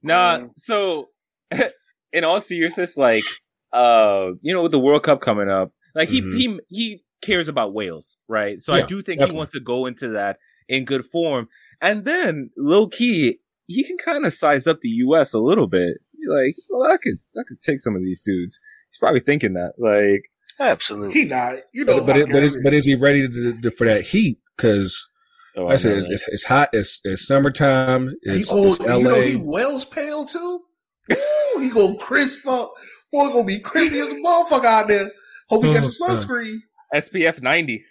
Nah, Mm. so in all seriousness, like uh, you know, with the World Cup coming up, like he Mhm. he he cares about Wales, right? So I do think definitely. he wants to go into that in good form. And then low key, he can kind of size up the US a little bit. Be Like, well, I could I could take some of these dudes. He's probably thinking that. Like, Absolutely. He not. You know, But but, it, but, is, but is he ready to, to, for that heat? Because oh, like I said it's, it's, it's hot. It's, it's summertime. He It's, old, it's you know he Wells pale too. Ooh, he gonna crisp up. Boy, gonna be creepy as a motherfucker out there. Hope he got some Oh, sunscreen. SPF ninety.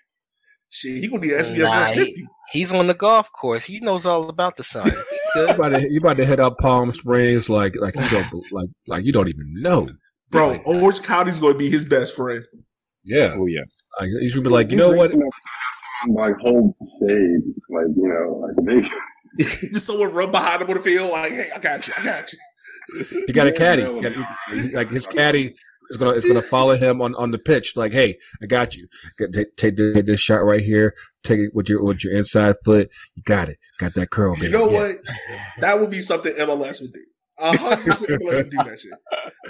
Shit, he gonna need SPF Nah, 150. He's on the golf course. He knows all about the sun. He you about to you about to head up Palm Springs like like you don't like like you don't even know, Bro, Orange County's gonna be his best friend. Yeah, Oh yeah. like, you should be like, you know what? Enough to have someone, like hold shade, like you know, like they. Just someone run behind him on the field, like, hey, I got you, I got you. He got a caddy. He got- he- like his caddy is gonna is gonna follow him on, on the pitch. Like, hey, I got you. Get- Take, take this, this shot right here. Take it with your with your inside foot. You got it. Got that curl. You know Yeah. what? That would be something MLS would do. A hundred percent MLS would do that shit.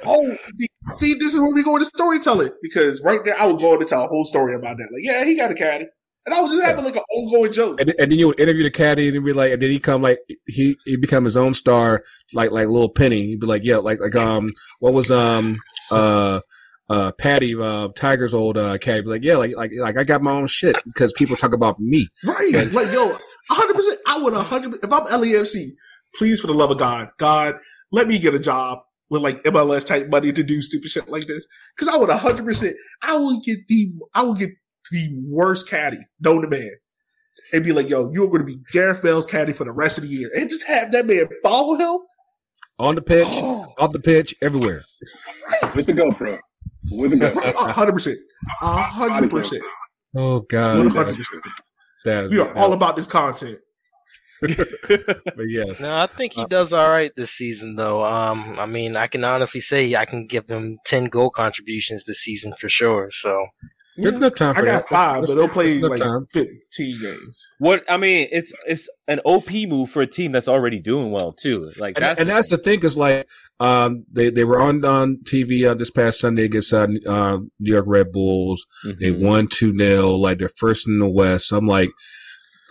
Oh, see, see, this is where we go into storytelling because right there, I would go into tell a whole story about that. Like, yeah, he got a caddy, and I was just having like an ongoing joke. And, and then you would interview the caddy and be like, and then he come like he he become his own star, like like little Penny. He'd be like, yeah, like like um, what was um uh uh Patty uh Tiger's old uh caddy? Be like, yeah, like like like I got my own shit because people talk about me. Right? Like, yo, a hundred percent. I would a hundred. If I'm LAFC, please, for the love of God, God, let me get a job with like MLS type money to do stupid shit like this. Because I would a hundred percent. I would get the. I would get the worst caddy known to man. And be like, yo, you're going to be Gareth Bale's caddy for the rest of the year, and just have that man follow him. On the pitch, Oh, off the pitch, everywhere. With the GoPro. With the GoPro. a hundred percent, a hundred percent, Oh God, hundred percent. that, We are all about this content. But yes, No, I think he does all right this season, though. Um, I mean, I can honestly say I can give him ten goal contributions this season for sure. So there's enough time for I got that. five, That's- but they'll play that's like time. fifteen games. What I mean, it's it's an OP move for a team that's already doing well too. Like And that's and that's the thing is like um they they were on on TV uh, this past Sunday against uh, uh, New York Red Bulls. They Mhm. won two 0 like they're first in the West. I'm like,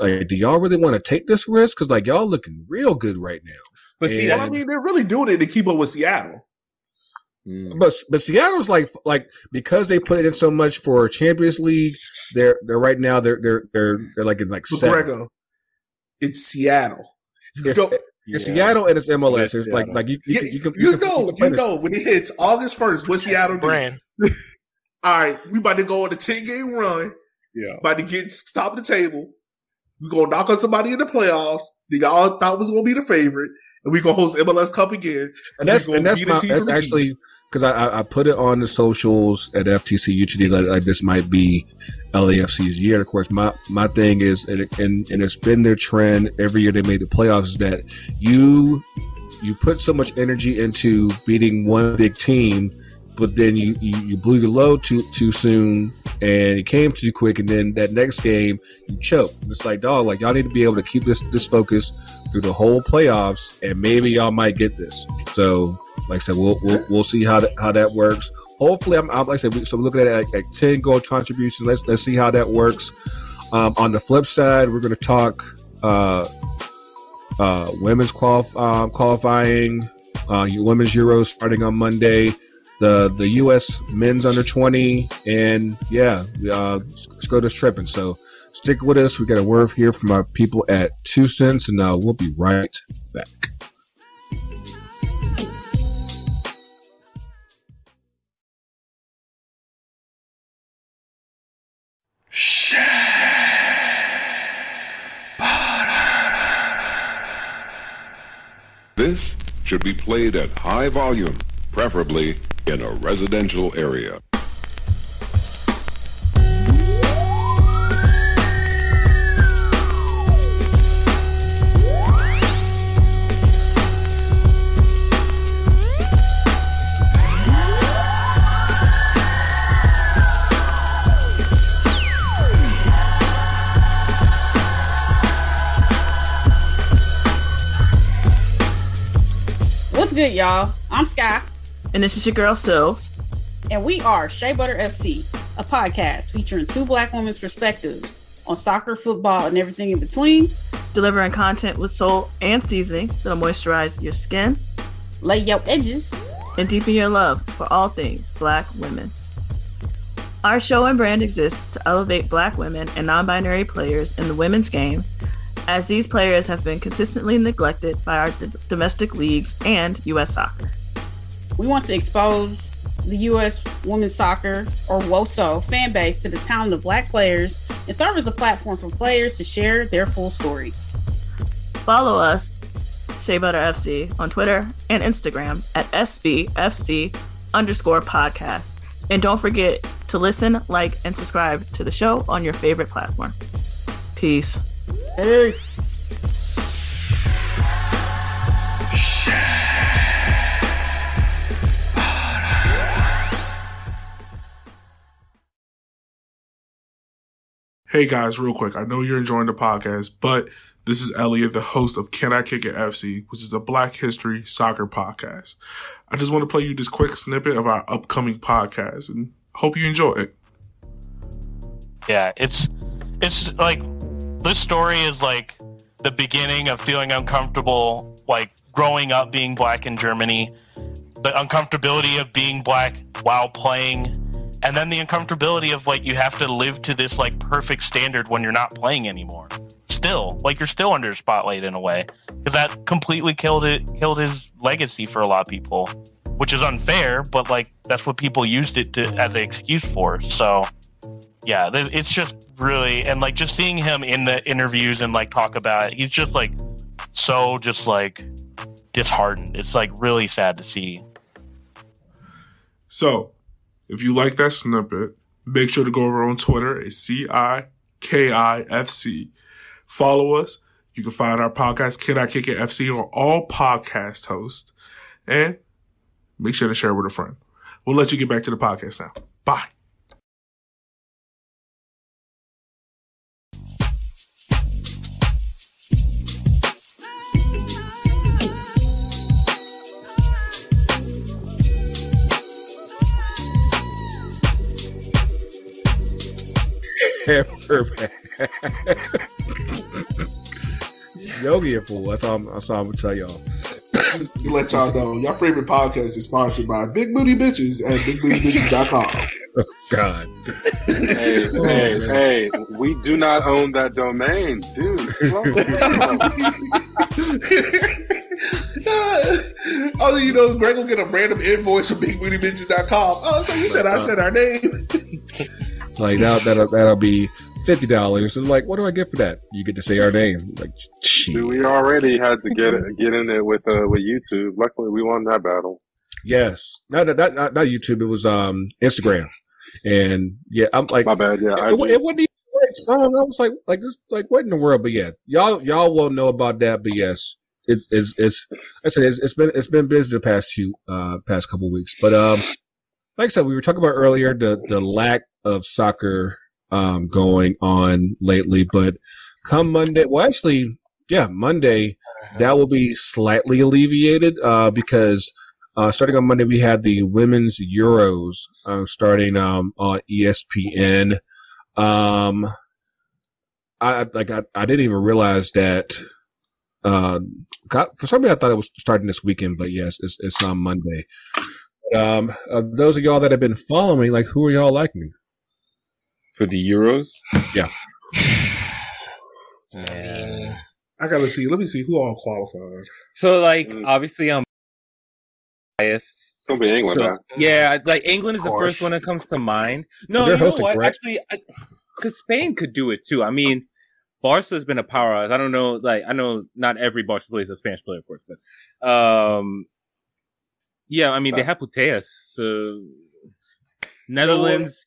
like, do y'all really want to take this risk? Because like y'all looking real good right now. But see, Yeah. I mean, they're really doing it to keep up with Seattle. Mm. But but Seattle's like like because they put it in so much for Champions League. They're they're right now they're they're they're they're like in like seven. McGregor, it's Seattle. It's, it's Yeah. Seattle and it's MLS. Yes, It's like like you you, you, can, you, can, you can- know, can you know, when it hits August first, what Seattle brand. All right, we about to go on a ten game run. Yeah. About to get top of the table. We gonna knock on somebody in the playoffs. that y'all thought was gonna be the favorite, and we're gonna host MLS Cup again. and that's He's gonna and that's my that's actually because I, I I put it on the socials at FTC UTD like, like this might be LAFC's year. Of course, my my thing is and, and and it's been their trend every year they made the playoffs is that you you put so much energy into beating one big team, but then you you, you blew your load too too soon and it came too quick, and then that next game you choke. It's like dog, like y'all need to be able to keep this this focus through the whole playoffs, and maybe y'all might get this. So, like I said, we'll we'll, we'll see how that how that works. Hopefully, I'm, I'm like I said, we, so we're looking at like, like ten goal contributions. Let's let's see how that works. Um, on the flip side, we're going to talk uh, uh, women's qualif- um, qualifying, uh, women's Euros starting on Monday. The the U.S. men's under twenty, and yeah, uh, SCOTUS tripping. So Stick with us. We got a word here from our people at Two Cents, and uh, we'll be right back. This should be played at high volume, preferably in a residential area. What's good, y'all? I'm Sky, And this is your girl Sills. and we are Shea Butter FC, a podcast featuring two black women's perspectives on soccer, football, and everything in between. delivering content with soul and seasoning that'll moisturize your skin Lay your edges. and deepen your love for all things black women. Our show and brand exists to elevate black women and non binary players in the women's game, as these players have been consistently neglected by our d- domestic leagues and U.S. soccer. We want to expose the U.S. women's soccer, or WOSO, fan base to the talent of black players and serve as a platform for players to share their full story. Follow us, Shea Butter FC, on Twitter and Instagram at SBFC underscore podcast. And don't forget to listen, like, and subscribe to the show on your favorite platform. Peace. Peace. Hey guys, real quick. I know you're enjoying the podcast, but this is Elliot, the host of Can I Kick It FC, which is a Black History soccer podcast. I just want to play you this quick snippet of our upcoming podcast and hope you enjoy it. Yeah, it's it's like this story is like the beginning of feeling uncomfortable, like growing up being black in Germany, the uncomfortability of being black while playing, and then the uncomfortability of like you have to live to this like perfect standard when you're not playing anymore. Still, like you're still under spotlight in a way, that completely killed it, killed his legacy for a lot of people, which is unfair, but like that's what people used it to as an excuse for. So yeah, it's just really and like just seeing him in the interviews and like talk about it, he's just like so just like disheartened. It's like really sad to see. So, if you like that snippet, make sure to go over on Twitter. It's C I K I F C. Follow us. You can find our podcast, Can I Kick It FC, on all podcast hosts. And make sure to share with a friend. We'll let you get back to the podcast now. Bye. We're back. Yogi a fool. That's all. I'm, that's all I'm gonna tell y'all. To let y'all know, your favorite podcast is sponsored by Big Booty Bitches at BigBootyBitches.com. Oh, God. Hey, hey, hey, we do not own that domain, dude. Oh, you know, Greg will get a random invoice from BigBootyBitches.com. Oh, so you said I said our name. Like that. That'll, that'll be fifty dollars. And like, what do I get for that? You get to say our name. Like. Dude, we already had to get it, get in it with uh, with YouTube. Luckily, we won that battle. Yes. Not, not not not YouTube. It was um Instagram. And yeah, I'm like, My bad. Yeah, it, wasn't even great song. I was like, like this, like what in the world? But yeah, y'all y'all won't know about that. But yes, it's it's it's. I said it's, it's been it's been busy the past few uh past couple weeks. But um, like I said, we were talking about earlier the the lack of soccer um going on lately. But come Monday, well, actually, yeah, Monday that will be slightly alleviated uh because. Uh, starting on Monday, we had the women's Euros uh, starting um, on ESPN. Um, I I- like I, I didn't even realize that. Uh, got, for some reason I thought it was starting this weekend, but yes, it's it's on Monday. Um, of those of y'all that have been following me, like who are y'all liking? for the Euros. Yeah. I I gotta see. Let me see who all qualified. So like Mm. obviously I'm biased. It's gonna be England. So, yeah, like England is the first one that comes to mind. No, They're you know what? correct? Actually, because Spain could do it too. I mean, Barca's been a powerhouse. I don't know, like I know not every Barca player is a Spanish player, of course, but um, yeah, I mean they have Putellas, so Netherlands.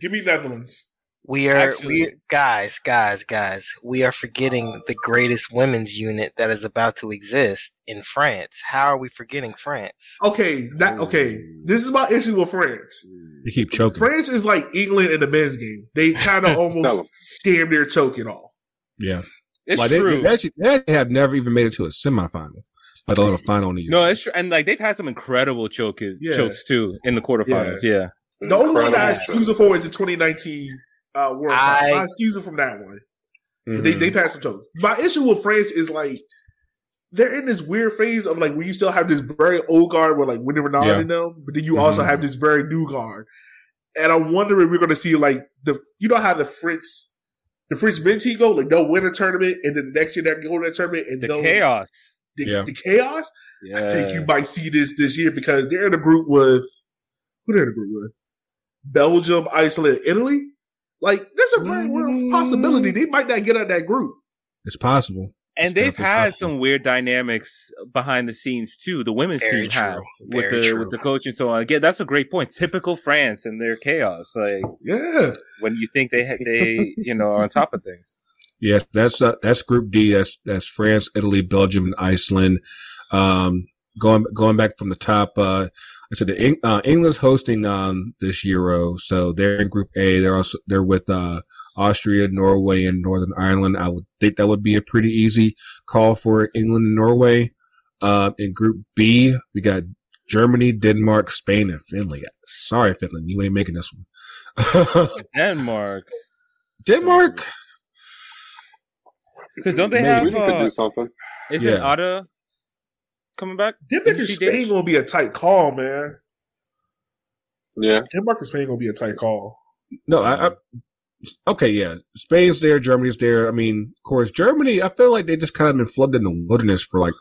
Give me Netherlands. we are Actually- we guys, guys, guys. We are forgetting the greatest women's unit that is about to exist in France. How are we forgetting France? Okay, that okay. This is my issue with France. You keep choking. France is like England in the men's game. They kind of almost damn near choke it all. Yeah. It's Like, they, true. They, actually, they have never even made it to a semifinal. Like a little final in the year. no, it's true, and like they've had some incredible choke Yeah. chokes too in the quarterfinals. Yeah, The only one that I Incredible. excuse them for is the 2019 uh, World Cup. I- I excuse them from that one. Mhm. They they've had some chokes. My issue with France is like they're in this weird phase of like where you still have this very old guard with like Wendie Renard Yeah. in them, but then you also Mhm. have this very new guard. And I'm wondering if we're gonna see like the you know how the French the French men's team go, like they'll win a tournament and then the next year they go to that tournament and the they'll chaos. The, Yeah. the chaos. Yeah, I think you might see this this year because they're in a group with who they're in a group with? Belgium, Iceland, Italy. Like there's a real Mm. possibility they might not get out of that group. It's possible. And It's they've had possible. some weird dynamics behind the scenes too. The women's Very team true. have with Very the true. with the coach and so on. Again, that's a great point. Typical France and their chaos. Like Yeah. when you think they ha- they you know are on top of things. Yes, that's uh, that's Group D. That's that's France, Italy, Belgium, and Iceland. Um, going going back from the top, uh, I said the uh, England's hosting um this Euro, so they're in Group A. They're also they're with uh Austria, Norway, and Northern Ireland. I would think that would be a pretty easy call for England and Norway. Uh, in Group B, we got Germany, Denmark, Spain, and Finland. Sorry, Finland, you ain't making this one. Denmark, Denmark. Because don't they Maybe have? we could Uh, do something. isn't Yeah. Ada coming back? Denmark Didn't and Spain ditch? gonna be a tight call, man. Yeah, Denmark and Spain gonna be a tight call. No, I, I okay, yeah. Spain's there, Germany's there. I mean, of course, Germany. I feel like they just kind of been flooded in the wilderness for like,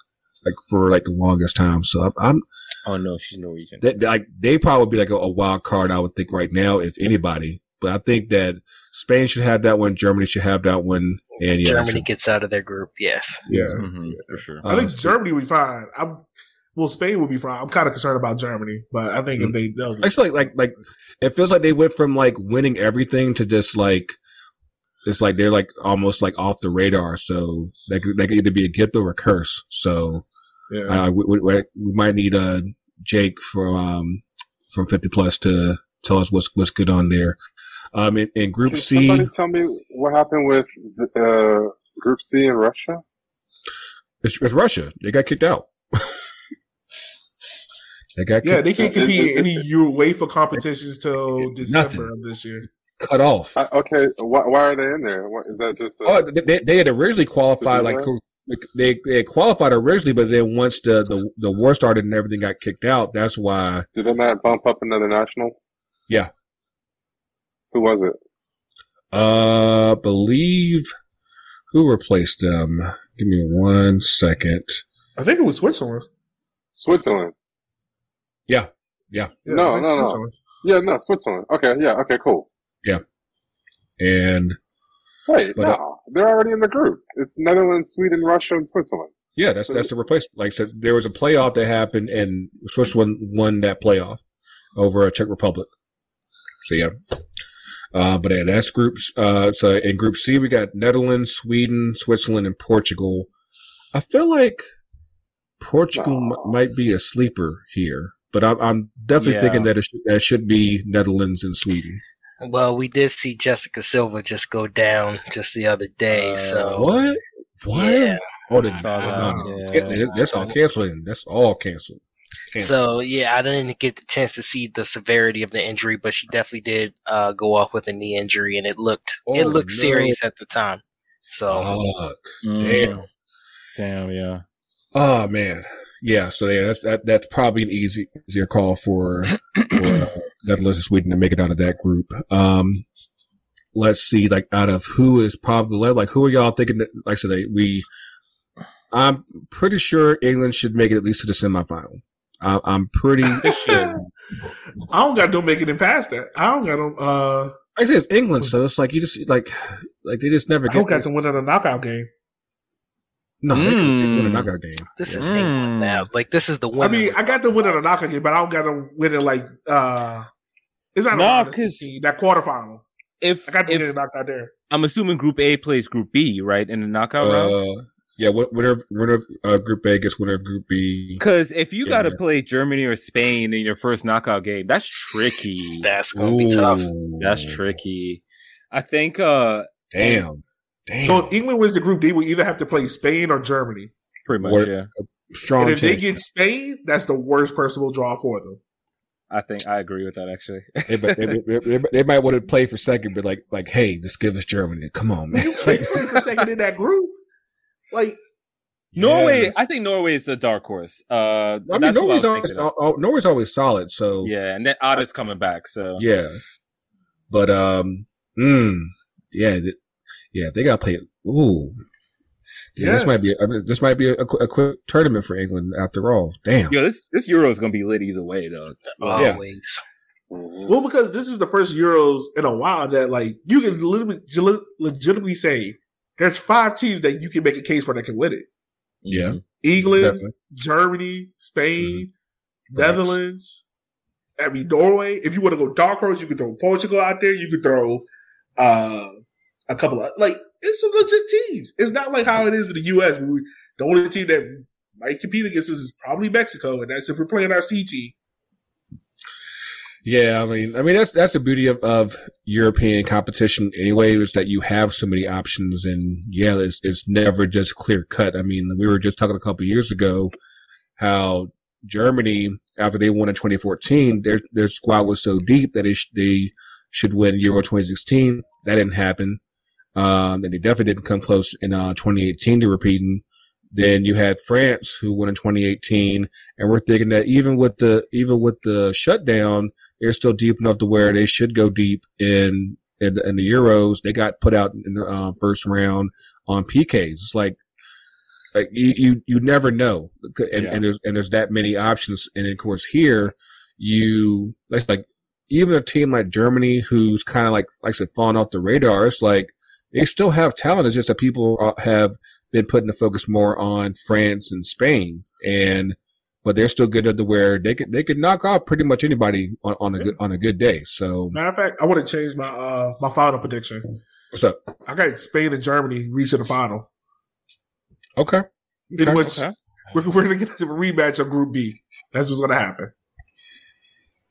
like for like the longest time. So I'm, I'm Oh no, she's Norwegian. that like they probably be like a, a wild card. I would think right now, if anybody. But I think that Spain should have that one. Germany should have that one. And yeah, Germany gets out of their group. Yes. Yeah. Mhm, for sure. I think Uh, Germany will be fine. I'm well, Spain will be fine. I'm kind of concerned about Germany, but I think if they they'll I feel like like like it feels like they went from like winning everything to just like it's like they're like almost like off the radar. So they could, they could either be a gift or a curse. So yeah. uh, we, we, we we might need uh Jake from um from Fifty Plus to tell us what's what's good on there. Um, in, in Group Can C, somebody tell me what happened with uh, Group C in Russia? it's, it's Russia. They got kicked out. they got Yeah, they can't compete in any UEFA competitions till December of this year. cut off. I, okay, why, why are they in there? What, is that just? A, Oh, they- they, they had originally qualified like like, they they had qualified originally, but then once the, the the war started and everything got kicked out, that's why. did they not bump up another national? Yeah. Who was it? Uh, believe who replaced them. Give me one second. I think it was Switzerland. Switzerland. Yeah, yeah, Yeah, No, no, no. Yeah, no, Switzerland. Okay, yeah, okay, cool. Yeah. And Wait, But, no, uh, they're already in the group. It's Netherlands, Sweden, Russia, and Switzerland. yeah, that's that's the replacement. Like I said, there was a playoff that happened, and Switzerland won that playoff over a Czech Republic. So yeah. Uh, but yeah, that's groups. Uh, so in Group C, we got Netherlands, Sweden, Switzerland, and Portugal. I feel like Portugal No. m- might be a sleeper here, but I'm, I'm definitely Yeah. thinking that it should, that should be Netherlands and Sweden. Well, we did see Jessica Silva just go down just the other day. Uh, so What? What? Yeah. Oh, the, Saw that, no, no. yeah. Yeah, that's all canceled. That's all canceled. So yeah, I didn't get the chance to see the severity of the injury, but she definitely did uh, go off with a knee injury, and it looked it Oh, looked no. serious at the time. So Fuck. Mm. Damn. Damn, yeah. Oh man, yeah. So yeah, that's that, that's probably an easy easier call for for uh, Netherlands and Sweden to make it out of that group. Um, let's see, like out of who is probably like who are y'all thinking? That, like I said, we. I'm pretty sure England should make it at least to the semifinal. I, I'm pretty sure. I don't got no making it past that. I don't got no. Uh, I say it's England, so it's like you just like like they just never I get. don't got to win in a knockout game. No, they can win a Mm. knockout game. This is Mm. England now. Like this is the one. I mean, I got to win in a knockout game, but I don't got to win in like. uh It's not No, a round of 'cause- 16, that quarterfinal. If, I got to if win in a knockout there. I'm assuming Group A plays Group B, right, in the knockout round. Uh, yeah, win- winner winner of uh, Group A gets winner of Group B. Because if you got to play Germany or Spain in your first knockout game, that's tricky. that's gonna be tough. That's tricky. I think. uh Damn, damn. So if England wins the Group D, we either have to play Spain or Germany. Pretty much, Or- yeah. strong. and if they get Spain, that's the worst personal draw for them. I think I agree with that actually. they, might- they, they, they, they might want to play for second, but like, like, hey, just give us Germany. Come on, man. You can't play for second in that group. Like, Norway, Yes. I think Norway is a dark horse. Uh, I mean, that's Norway's was always, thinking of. oh, Norway's always solid. So yeah, and then Ada's coming back, so yeah. But um, mm, yeah, th- yeah, they got to play. Ooh, yeah, this might be. I mean, this might be a, a, quick tournament for England after all. Damn. Yo, this this Euro is gonna be lit either way, though. Yeah. Always. Well, because this is the first Euros in a while that like you can legitimately, legitimately say there's five teams that you can make a case for that can win it. Yeah, England, definitely. Germany, Spain, Facts. Netherlands. I mean Norway. If you want to go dark horse, you could throw Portugal out there. You could throw uh, a couple of like it's some legit teams. It's not like how it is in the U.S. we, the only team that might compete against us is probably Mexico, and that's if we're playing our C team. Yeah, I mean, I mean that's that's the beauty of, of European competition anyway, is that you have so many options, and yeah, it's it's never just clear cut. I mean, we were just talking a couple years ago how Germany, after they won in 2014, their their squad was so deep that they sh- they should win Euro 2016. That didn't happen, um, and they definitely didn't come close in uh, 2018 to repeating. Then you had France, who won in 2018, and we're thinking that even with the even with the shutdown they're still deep enough to where they should go deep in in the, in the Euros. They got put out in the uh, first round on PKs. It's like like you you, you never know, and, Yeah. and there's and there's that many options. And of course here you like like even a team like Germany, who's kind of like like I said, falling off the radar. It's like they still have talent. It's just that people have been putting the focus more on France and Spain and but they're still good at the where they could they could knock off pretty much anybody on, on a good on a good day. So Matter of fact, I want to change my uh my final prediction. what's up? I got Spain and Germany reaching the final. Okay. In Okay. which we're, we're going to get a rematch of Group B. That's what's going to happen.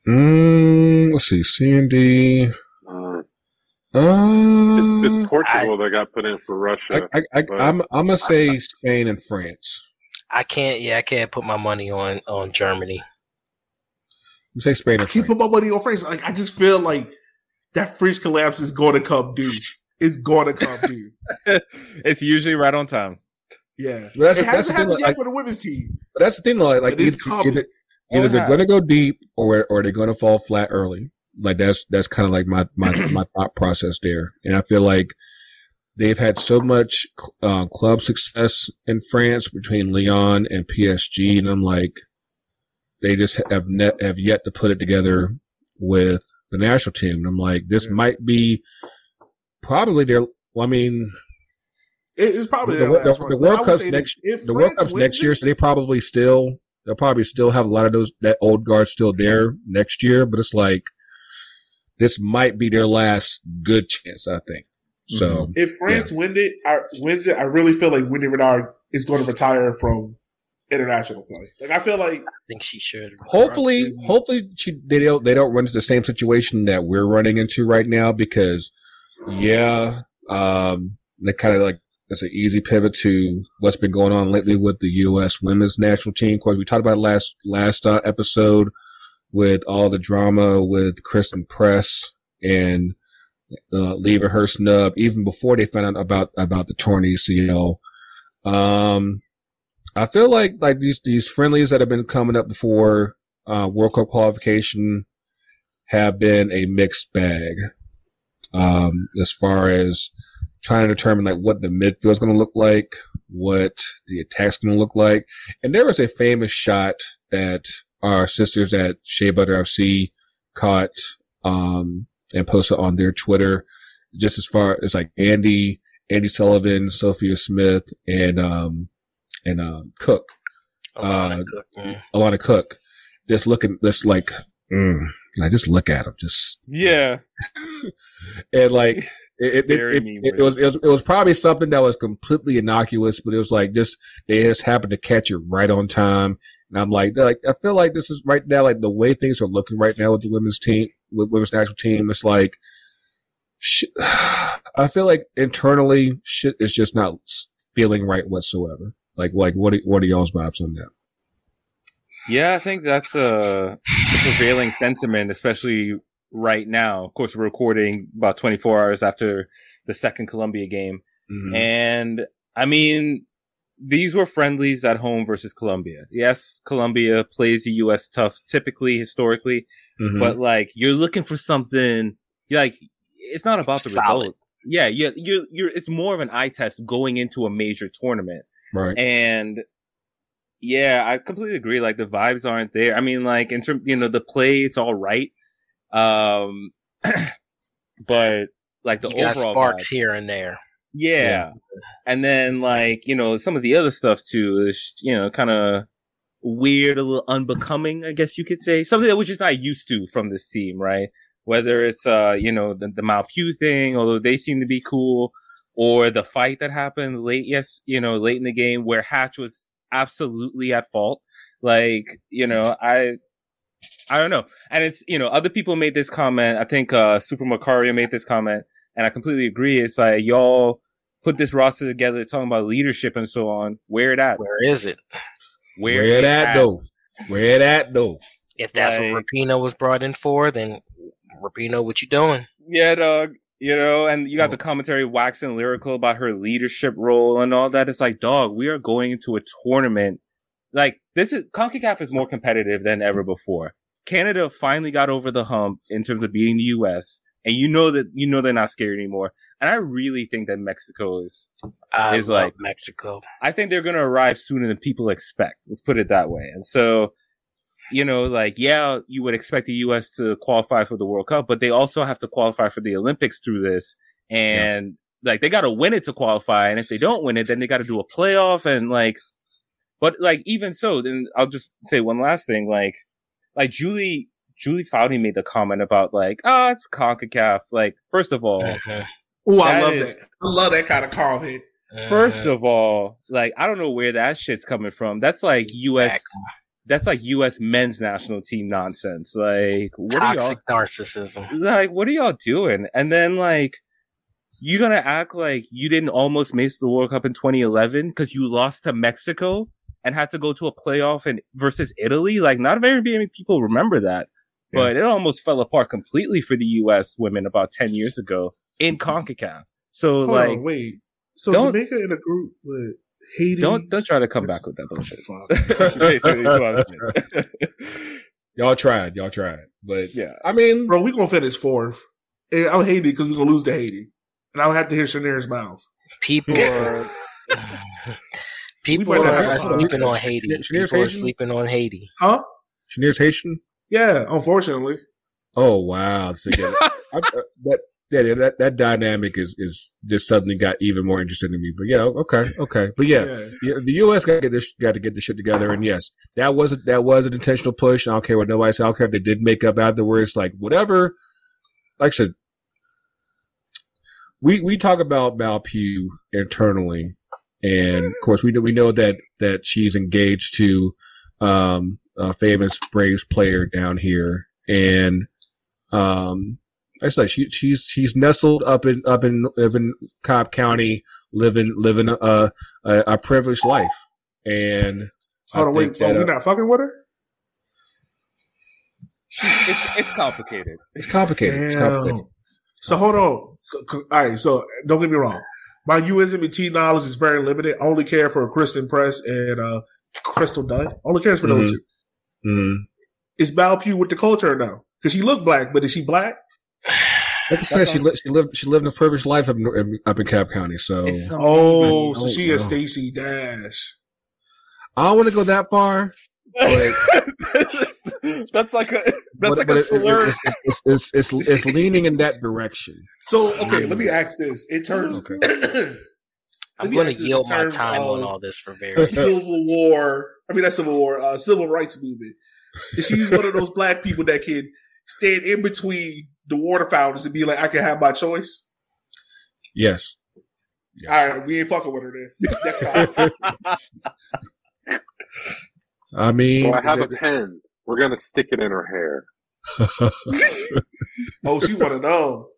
Mm, let's see. C and D. Uh, it's, it's Portugal that got put in for Russia. I, I, I, I'm, I'm gonna say Spain and France. I can't. Yeah, I can't put my money on on Germany. You say Spain I and keep France. put my money on France. Like I just feel like that French collapse is going to come dude. It's going to come dude. it's usually right on time. Yeah, Well, that's- it that's hasn't the thing, happened yet like- for the women's team. But that's the thing, though, like, like It is either, either, Oh, either they're going to go deep or or they're going to fall flat early. Like that's that's kind of like my my my thought process there, and I feel like they've had so much uh, club success in France between Lyon and PSG, and I'm like, they just have net have yet to put it together with the national team. And I'm like, this Yeah. might be probably their. Well, I mean, It is probably the, their the, the World Cup's next. if The World Cup's next year, so they probably still they'll probably still have a lot of those that old guard still there next year. But it's like this might be their last good chance. I think so. If France win it, I, wins it, I really feel like Wendie Renard is going to retire from international play. Like I feel like I think she should. Hopefully, hopefully she, they don't they don't run into the same situation that we're running into right now because yeah, um, they kind of like it's an easy pivot to what's been going on lately with the U.S. women's national team. Of course, we talked about it last last uh, episode with all the drama with Christen Press and uh, leaving her snub even before they found out about about the torn ACL. Um, I feel like like these these friendlies that have been coming up before uh, World Cup qualification have been a mixed bag. um, as far as trying to determine like what the midfield is going to look like, what the attack's going to look like. And there was a famous shot that our sisters at Shea Butter FC caught um, and posted on their Twitter, just as far as like Andy, Andi Sullivan, Sophia Smith, and um, and um, Cook, Alana uh, Cook, mm. Alana Cook, just looking, just like, mm, like just look at them, just Yeah. and like it, it, it, it, it was, it was it was probably something that was completely innocuous, but it was like just they just happened to catch it right on time. And I'm like, like I feel like this is right now, like the way things are looking right now with the women's team, with women's national team. It's like, sh- I feel like internally shit is just not feeling right whatsoever. Like, like what are, what are y'all's vibes on that? Yeah, I think that's a prevailing sentiment, especially right now. Of course, we're recording about 24 hours after the second Colombia game. Mm-hmm. And I mean, these were friendlies at home versus Colombia. Yes, Colombia plays the U.S. tough typically, historically, Mhm. but like you're looking for something. You're like, it's not about the Solid. result. Yeah, you you you're. It's more of an eye test going into a major tournament. right. And yeah, I completely agree. Like the vibes aren't there. I mean, like in terms, you know, the play, it's all right. Um, but like the You overall sparks here and there. Yeah. And then like, you know, some of the other stuff too is, you know, kind of weird, a little unbecoming, I guess you could say. Something that we're just not used to from this team, right? Whether it's, uh, you know, the, the Mal Pugh thing, although they seem to be cool, or the fight that happened late, yes, you know, late in the game where Hatch was absolutely at fault. Like, you know, I, I don't know. And it's, you know, other people made this comment. I think, uh, Super Macario made this comment and I completely agree. It's like, y'all put this roster together talking about leadership and so on. Where it at? Where is it? Where, it at, though? Where that though? If that's Like- what Rapinoe was brought in for, then Rapinoe, what you doing? Yeah, dog. You know, and you got the oh. commentary waxing lyrical about her leadership role and all that. It's like, dog, we are going into a tournament. Like, this is, CONCACAF is more competitive than ever before. Canada finally got over the hump in terms of beating the US. And you know that, you know they're not scared anymore. And I really think that Mexico is, I Is like- Mexico. I think they're going to arrive sooner than people expect. Let's put it that way. And so, you know, like, yeah, you would expect the U.S. to qualify for the World Cup, but they also have to qualify for the Olympics through this. And like, they got to win it to qualify. And if they don't win it, then they got to do a playoff. And like, but like, even so, then I'll just say one last thing. Like, like Julie, Julie Foudy made the comment about like, oh, it's CONCACAF. Like, first of all, Mhm. Ooh, I love is- that. I love that kind of comment. First Mhm. of all, like I don't know where that shit's coming from. That's like U.S. Back. That's like U.S. men's national team nonsense. Like what are y'all? narcissism. Like what are y'all doing? And then like you gonna act like you didn't almost miss the World Cup in 2011 because you lost to Mexico and had to go to a playoff and versus Italy. Like not very many people remember that, but it almost fell apart completely for the U.S. women about 10 years ago in mm-hmm. Concacaf. So Hold like on, wait. So Jamaica in a group with Haiti. don't don't try to come back with that bullshit. Oh, fuck. Basically, is what I'm saying. Y'all tried, y'all tried, but yeah. I mean, Bro, we gonna finish fourth. And I'm Haiti because we gonna lose to Haiti, and I don't have to hear Shanair's mouth. People are people might not are sleeping on Haiti. Shania's People are sleeping on Haiti. Huh? Shaneer's Haitian. Yeah, unfortunately. Oh wow! So, yeah, I, uh, that yeah, that that dynamic is is just suddenly got even more interesting to me. But yeah, okay, okay, but yeah, yeah, the U.S. got to get this got to get this shit together. And yes, that was that was an intentional push. I don't care what nobody said. I don't care if they did make up afterwards. Like whatever. Like I said, we we talk about Mal Pugh internally, and of course we we know that that she's engaged to um, a famous Braves player down here, and um, I said she she's she's nestled up in up in up in Cobb County, living living a a, a privileged life, and Hold on, think wait. Oh, we're not fucking with her? it's, it's complicated. it's complicated. It's complicated. So hold on. C- c- All right. So don't get me wrong. My USMT knowledge is very limited. I only care for Christen Press and uh, Crystal Dunn. Only cares for those Mhm. two. Mm. Is Mal Pugh with the culture or no? Because she look black, but is she black? Like I said, she, li- she lived she lived a privileged life up in, up in Cap County. So It's Oh, so she is. Stacy Dash. I don't want to go that far. that's like a that's but, like but a it- it- slur. it's, it's, it's, it's, it's, it's leaning in that direction. So okay, let me ask this in terms. Okay. I'm going to ask this in yield my time on all this for very. Civil War. I mean, not Civil War. Uh, Civil Rights Movement. And she's one of those black people that can stand in between the water fountains and be like, "I can have my choice." Yes. All right, we ain't fucking with her then. Next time. I mean, So I have a pen. We're gonna stick it in her hair. oh, she want to know.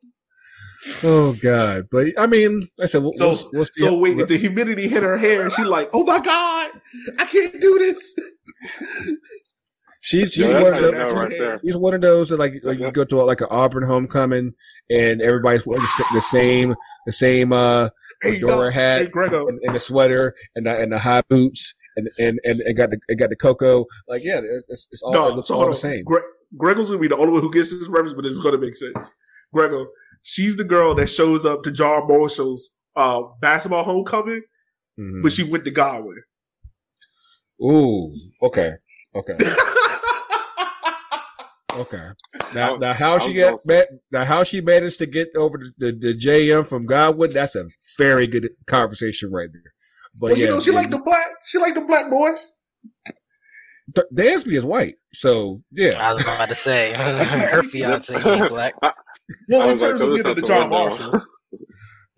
Oh god, but I mean, I said, we'll, So, we'll, we'll so wait, if the humidity hit her hair, and she like, "Oh my god, I can't do this." she's she's Yeah, one of those. right. She's one of those that like, like you go to like an Auburn homecoming and everybody's wearing the same the same uh Hey, fedora no, hat hey, and, and the sweater and the, and the high boots and and and, and got the it got the cocoa like yeah it's, it's all it looks so all hold the same. Gre- Grego's gonna be the only one who gets this reference, but it's gonna make sense. Grego, she's the girl that shows up to John Marshall's uh, basketball homecoming, Mhm. but she went to Godwin. Ooh, okay, okay, okay. Now, now how she was get gonna ma- now how she managed to get over the, the, the JM from Godwin? That's a very good conversation right there. But well, yeah, you know, she like the black. She like the black boys. Th- Dansby is white, so yeah. I was about to say her fiance ain't black. Well, in was like, terms of getting the job, window. Marshall,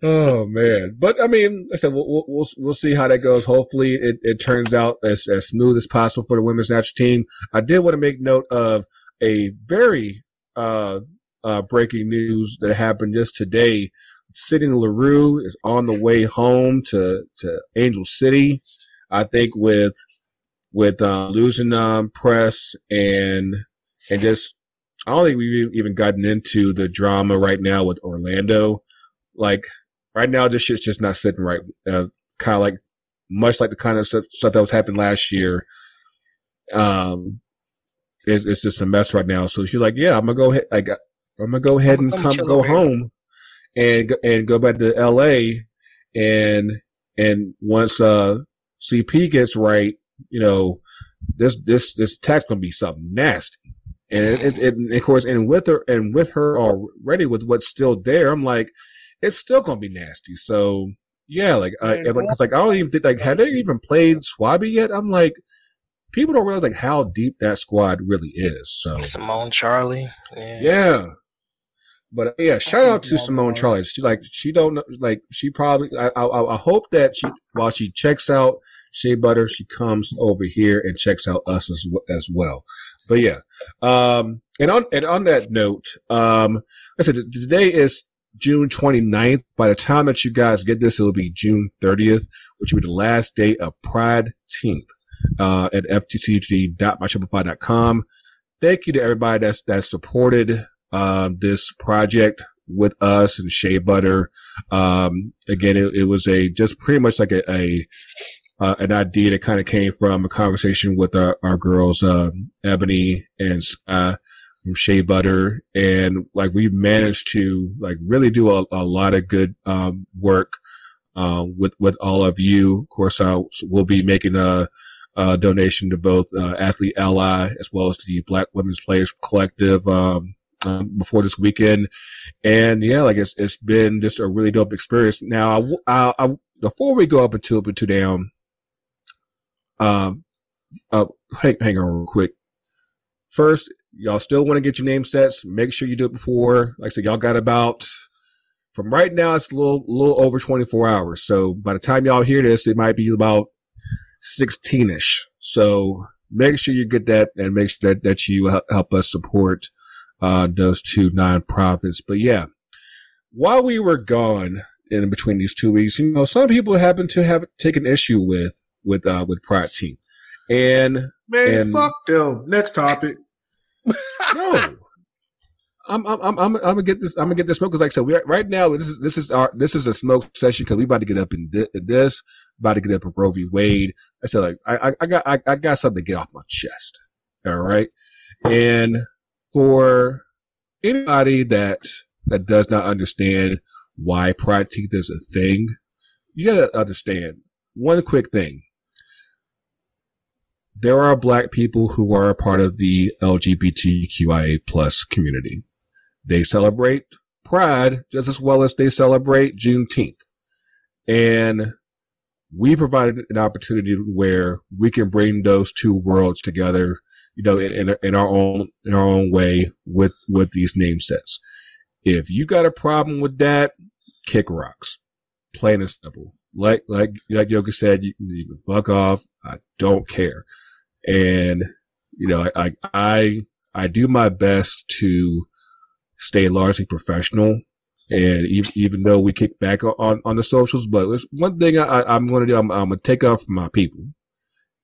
Oh man, but I mean, I said we'll we'll we'll, we'll see how that goes. Hopefully, it, it turns out as as smooth as possible for the women's national team. I did want to make note of a very uh uh breaking news that happened just today. Sydney Leroux is on the way home to to Angel City. I think with with uh, losing um, press and and just I don't think we've even gotten into the drama right now with Orlando. Like right now, this shit's just not sitting right. Uh, kind of like much like the kind of stuff, stuff that was happening last year. Um, it's, it's just a mess right now. So she's like, "Yeah, I'm gonna go ahead. Like, I'm gonna go ahead and Come go home and go- and go back to L.A. and and once uh CP gets right, you know, this this this tax gonna be something nasty." And it, it, it, and of course, and with her, and with her already, with what's still there, I'm like, it's still gonna be nasty. So yeah, like, I, Yeah, because like I don't even think like had they even played Swabby yet? I'm like, people don't realize like how deep that squad really is. So Simone Charley. Yeah. yeah. But yeah, shout out to Simone Charley. She like she don't like she probably. I, I I hope that she while she checks out Shea Butter, she comes over here and checks out us as as well. But yeah, um, and on and on that note, um, I said today is June 29th. By the time that you guys get this, it'll be June 30th, which will be the last day of Pride Team uh, at ftcg.myshopify.com. Thank you to everybody that's that supported uh, this project with us and Shea Butter. Um, again, it, it was a just pretty much like a, a uh, an idea that kind of came from a conversation with our, our girls, uh, Ebony and Sky from Shea Butter. And like we managed to like really do a, a lot of good, um, work, uh, with, with all of you. Of course, uh, we'll be making a, a donation to both, uh, Athlete Ally as well as the Black Women's Players Collective, um, um, before this weekend. And yeah, like it's, it's been just a really dope experience. Now, I, I, I before we go up into up into down, um, uh, hang, hang on real quick. First, y'all still want to get your name sets. Make sure you do it before. Like I said, y'all got about from right now. It's a little, little over 24 hours. So by the time y'all hear this, it might be about 16 ish. So make sure you get that and make sure that, that you help, help us support, uh, those two nonprofits. But yeah, while we were gone in between these two weeks, you know, some people happen to have taken issue with, with, uh, with Pride Team. And man, And- fuck them. Next topic. no. I'm I'm I'm I'm, gonna get this. I'm gonna get this smoke because, like I said, we are, right now this is this is our this is a smoke session because we about to get up in thi- in this, about to get up in Roe v. Wade. I said, like I I, I got I, I got something to get off my chest. All right, and for anybody that that does not understand why Pride Teeth is a thing, you gotta understand one quick thing. There are black people who are a part of the LGBTQIA plus community. They celebrate Pride just as well as they celebrate Juneteenth. And we provided an opportunity where we can bring those two worlds together, you know, in, in, in our own, in our own way with, with these name sets. If you got a problem with that, kick rocks. Plain and simple. Like, like, like Yoga said, you, you can fuck off. I don't care. And, you know, I, I, I do my best to stay largely professional. And even, even though we kick back on, on the socials, but there's one thing I, I'm going to do. I'm, I'm going to take off my people.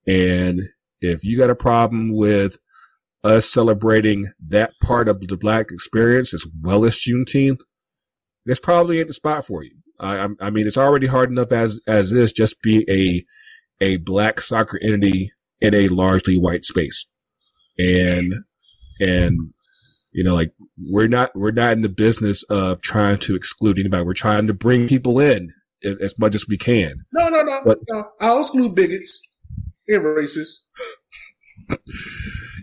And if you got a problem with us celebrating that part of the black experience as well as Juneteenth, this probably ain't the spot for you. I, I mean, it's already hard enough as as this just be a a black soccer entity in a largely white space, and and you know, like we're not we're not in the business of trying to exclude anybody. We're trying to bring people in as much as we can. No, no, no, but, no. I'll exclude bigots and racists.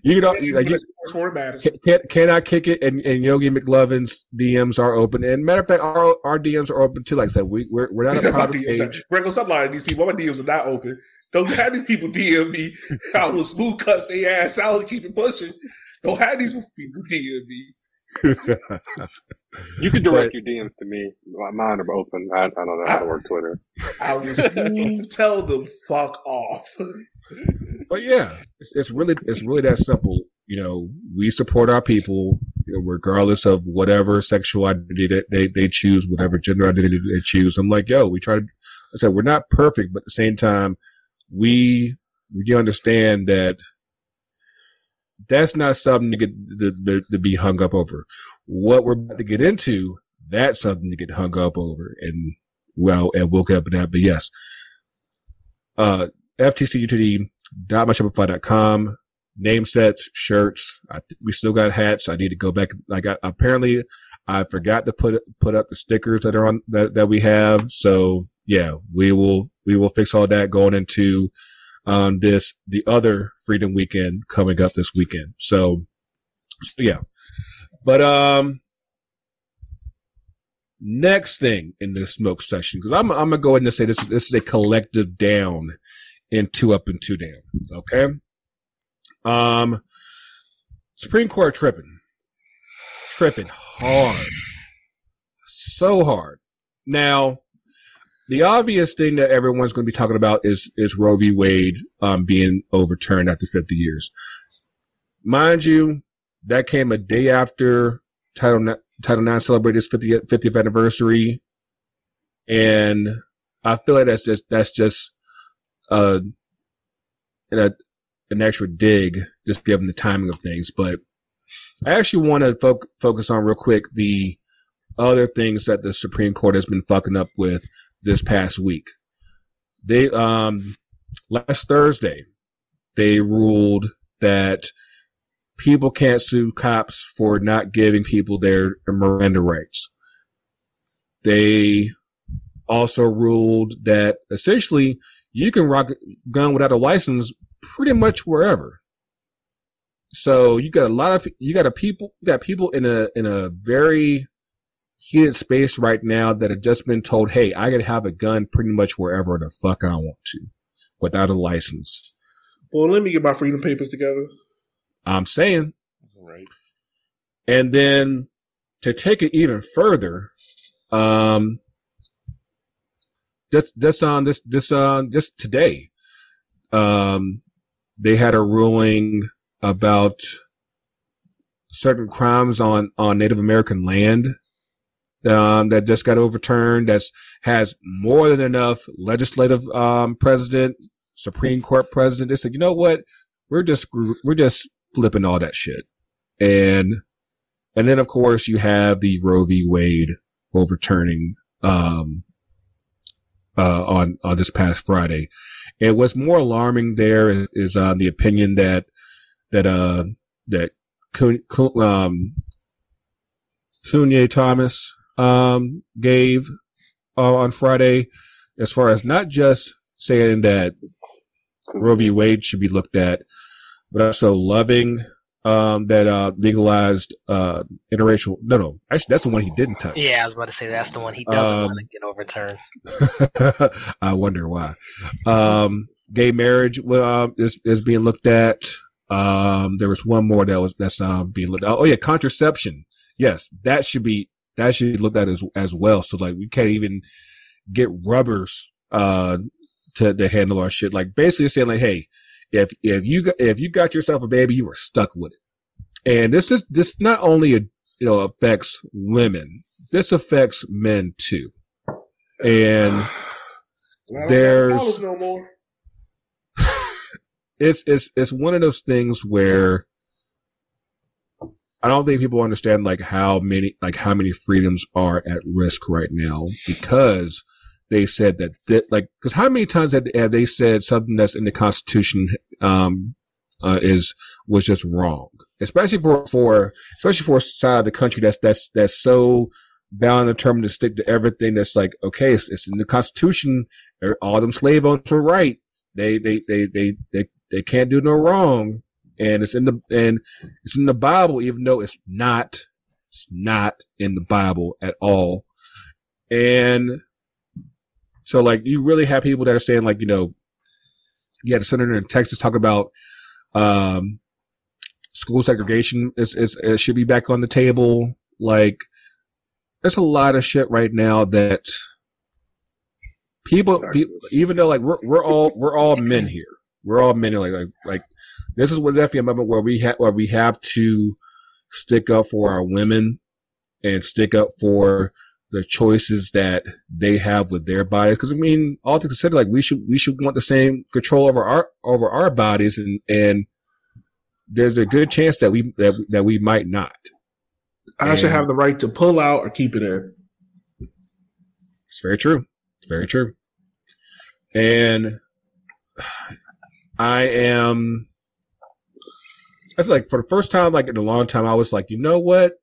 You know, like you, can, can I kick it? And, and Yogi McLovin's DMs are open. And matter of fact, our, our DMs are open too. Like I said, we, we're, we're not a private page. Regular stop lying. These people, my DMs are not open. Don't have these people DM me. I will smooth cuts their ass out and keep it pushing. Don't have these people DM me. you can direct but, your DMs to me. Mine are open. I, I don't know how to work Twitter. I will smooth tell them fuck off. But yeah, it's, it's really it's really that simple. You know, we support our people, you know, regardless of whatever sexual identity that they, they choose, whatever gender identity they choose. I'm like, yo, we try to. I said we're not perfect, but at the same time, we we understand that that's not something to get to, to, to, be hung up over. What we're about to get into, that's something to get hung up over. And well, and get up that. But yes, uh, ftcutd.myshopify.com, name sets, shirts. I, we still got hats. I need to go back. i got apparently I forgot to put, put up the stickers that are on that, that we have. So yeah, we will, we will fix all that going into, um, this, the other freedom weekend coming up this weekend. So, so yeah, but, um, next thing in the smoke section, cause I'm, I'm gonna go ahead and say this, this is a collective down and two up and two down. Okay. Um, Supreme Court tripping, tripping hard, so hard. Now, the obvious thing that everyone's going to be talking about is is Roe v. Wade um, being overturned after 50 years. Mind you, that came a day after Title IX, Title IX celebrated its 50th, 50th anniversary, and I feel like that's just that's just uh, an extra dig, just given the timing of things. But I actually want to fo- focus on real quick the other things that the Supreme Court has been fucking up with this past week. They, um, last Thursday, they ruled that people can't sue cops for not giving people their Miranda rights. They also ruled that essentially you can rock a gun without a license pretty much wherever. So you got a lot of you got a people you got people in a in a very heated space right now that have just been told, "Hey, I can have a gun pretty much wherever the fuck I want to, without a license." Well, let me get my freedom papers together. I'm saying, right. And then to take it even further, um, just just on this this uh just today, um, they had a ruling about certain crimes on on Native American land um, that just got overturned. That's has more than enough legislative um, president, Supreme Court president. They said, you know what, we're just we're just flipping all that shit, and and then of course you have the Roe v. Wade overturning um, uh, on on this past Friday. And what's more alarming there is uh, the opinion that that uh that um Clarence Thomas um, gave uh, on Friday, as far as not just saying that Roe v. Wade should be looked at, but also loving um, that uh, legalized uh, interracial. No, no, actually, that's the one he didn't touch. Yeah, I was about to say that's the one he doesn't Um, want to get overturned. I wonder why. Um, gay marriage uh, is is being looked at. Um, there was one more that was that's um, being looked. at. Oh yeah, contraception. Yes, that should be that should be looked at as as well. So like we can't even get rubbers uh to to handle our shit. Like basically saying like, hey, if if you got, if you got yourself a baby, you are stuck with it. And this is this not only you know affects women, this affects men too. And there's no more. it's it's it's one of those things where I don't think people understand like how many like how many freedoms are at risk right now because they said that, that like because how many times have, have they said something that's in the Constitution um uh, is was just wrong, especially for for especially for a side of the country that's that's that's so bound and determined to stick to everything that's like okay it's, it's in the Constitution all them slave owners are right. They they they they they they can't do no wrong and it's in the and it's in the bible even though it's not it's not in the bible at all. And so like you really have people that are saying like you know you had a senator in texas talk about um school segregation is, is, is should be back on the table. Like there's a lot of shit right now that people, people even though like we're we're all we're all men here. We're all men like like like this is what definitely a moment where we have where we have to stick up for our women and stick up for the choices that they have with their bodies. Because I mean, all things consider, like we should we should want the same control over our over our bodies, and and there's a good chance that we that that we might not. I should have the right to pull out or keep it in. It's very true. It's very true. And I am. That's like for the first time, like in a long time, I was like, you know what?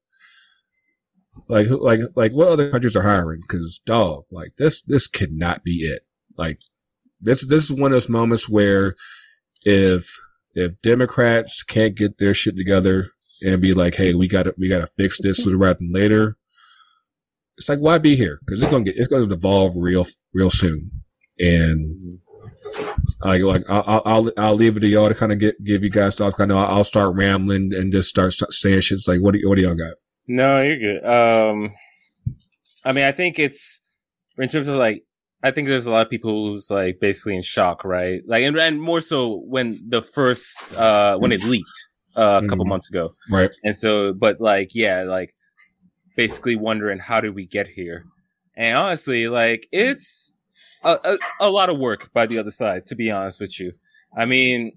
Like, like, like, what other countries are hiring? Because, dog, like this, this could not be it. Like, this, this is one of those moments where, if if Democrats can't get their shit together and be like, hey, we got to we got to fix this sooner rather than later, it's like why be here? Because it's gonna get it's gonna devolve real real soon, and mm-hmm. I like I'll I'll I'll, I'll leave it to y'all to kind of get give you guys thoughts. I know I'll start rambling and just start saying shit. It's like what do what do y'all got? No, you're good. Um, I mean, I think it's in terms of like, I think there's a lot of people who's like basically in shock, right? Like, and, and more so when the first, uh, when it leaked uh, a couple Mhm. months ago. Right. And so, but like, yeah, like basically wondering how did we get here? And honestly, like, it's a, a, a lot of work by the other side, to be honest with you. I mean,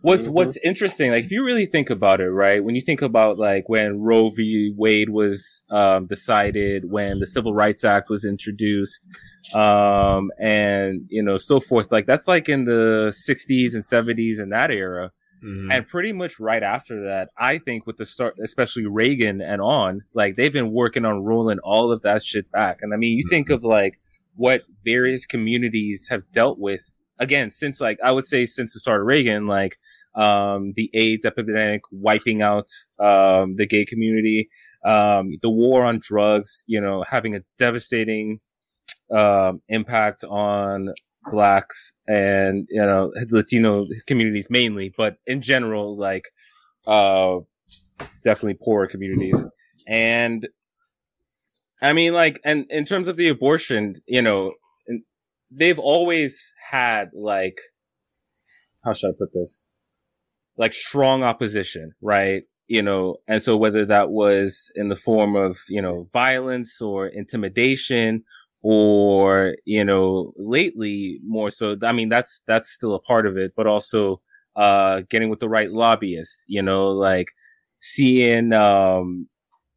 What's Mhm. What's interesting, like if you really think about it, right? When you think about like when Roe v. Wade was um, decided, when the Civil Rights Act was introduced, um, and you know so forth, like that's like in the '60s and '70s in that era, Mhm. and pretty much right after that, I think with the start, especially Reagan and on, like they've been working on rolling all of that shit back. And I mean, you think of like what various communities have dealt with again since like I would say since the start of Reagan, like um, the AIDS epidemic wiping out um, the gay community, um, the war on drugs, you know, having a devastating um, impact on blacks and you know Latino communities mainly, but in general, like uh, definitely poorer communities. And I mean, like, and in terms of the abortion, you know, they've always had like, how should I put this? Like strong opposition, right? You know, and so whether that was in the form of, you know, violence or intimidation or, you know, lately more so, I mean, that's, that's still a part of it, but also, uh, getting with the right lobbyists, you know, like seeing, um,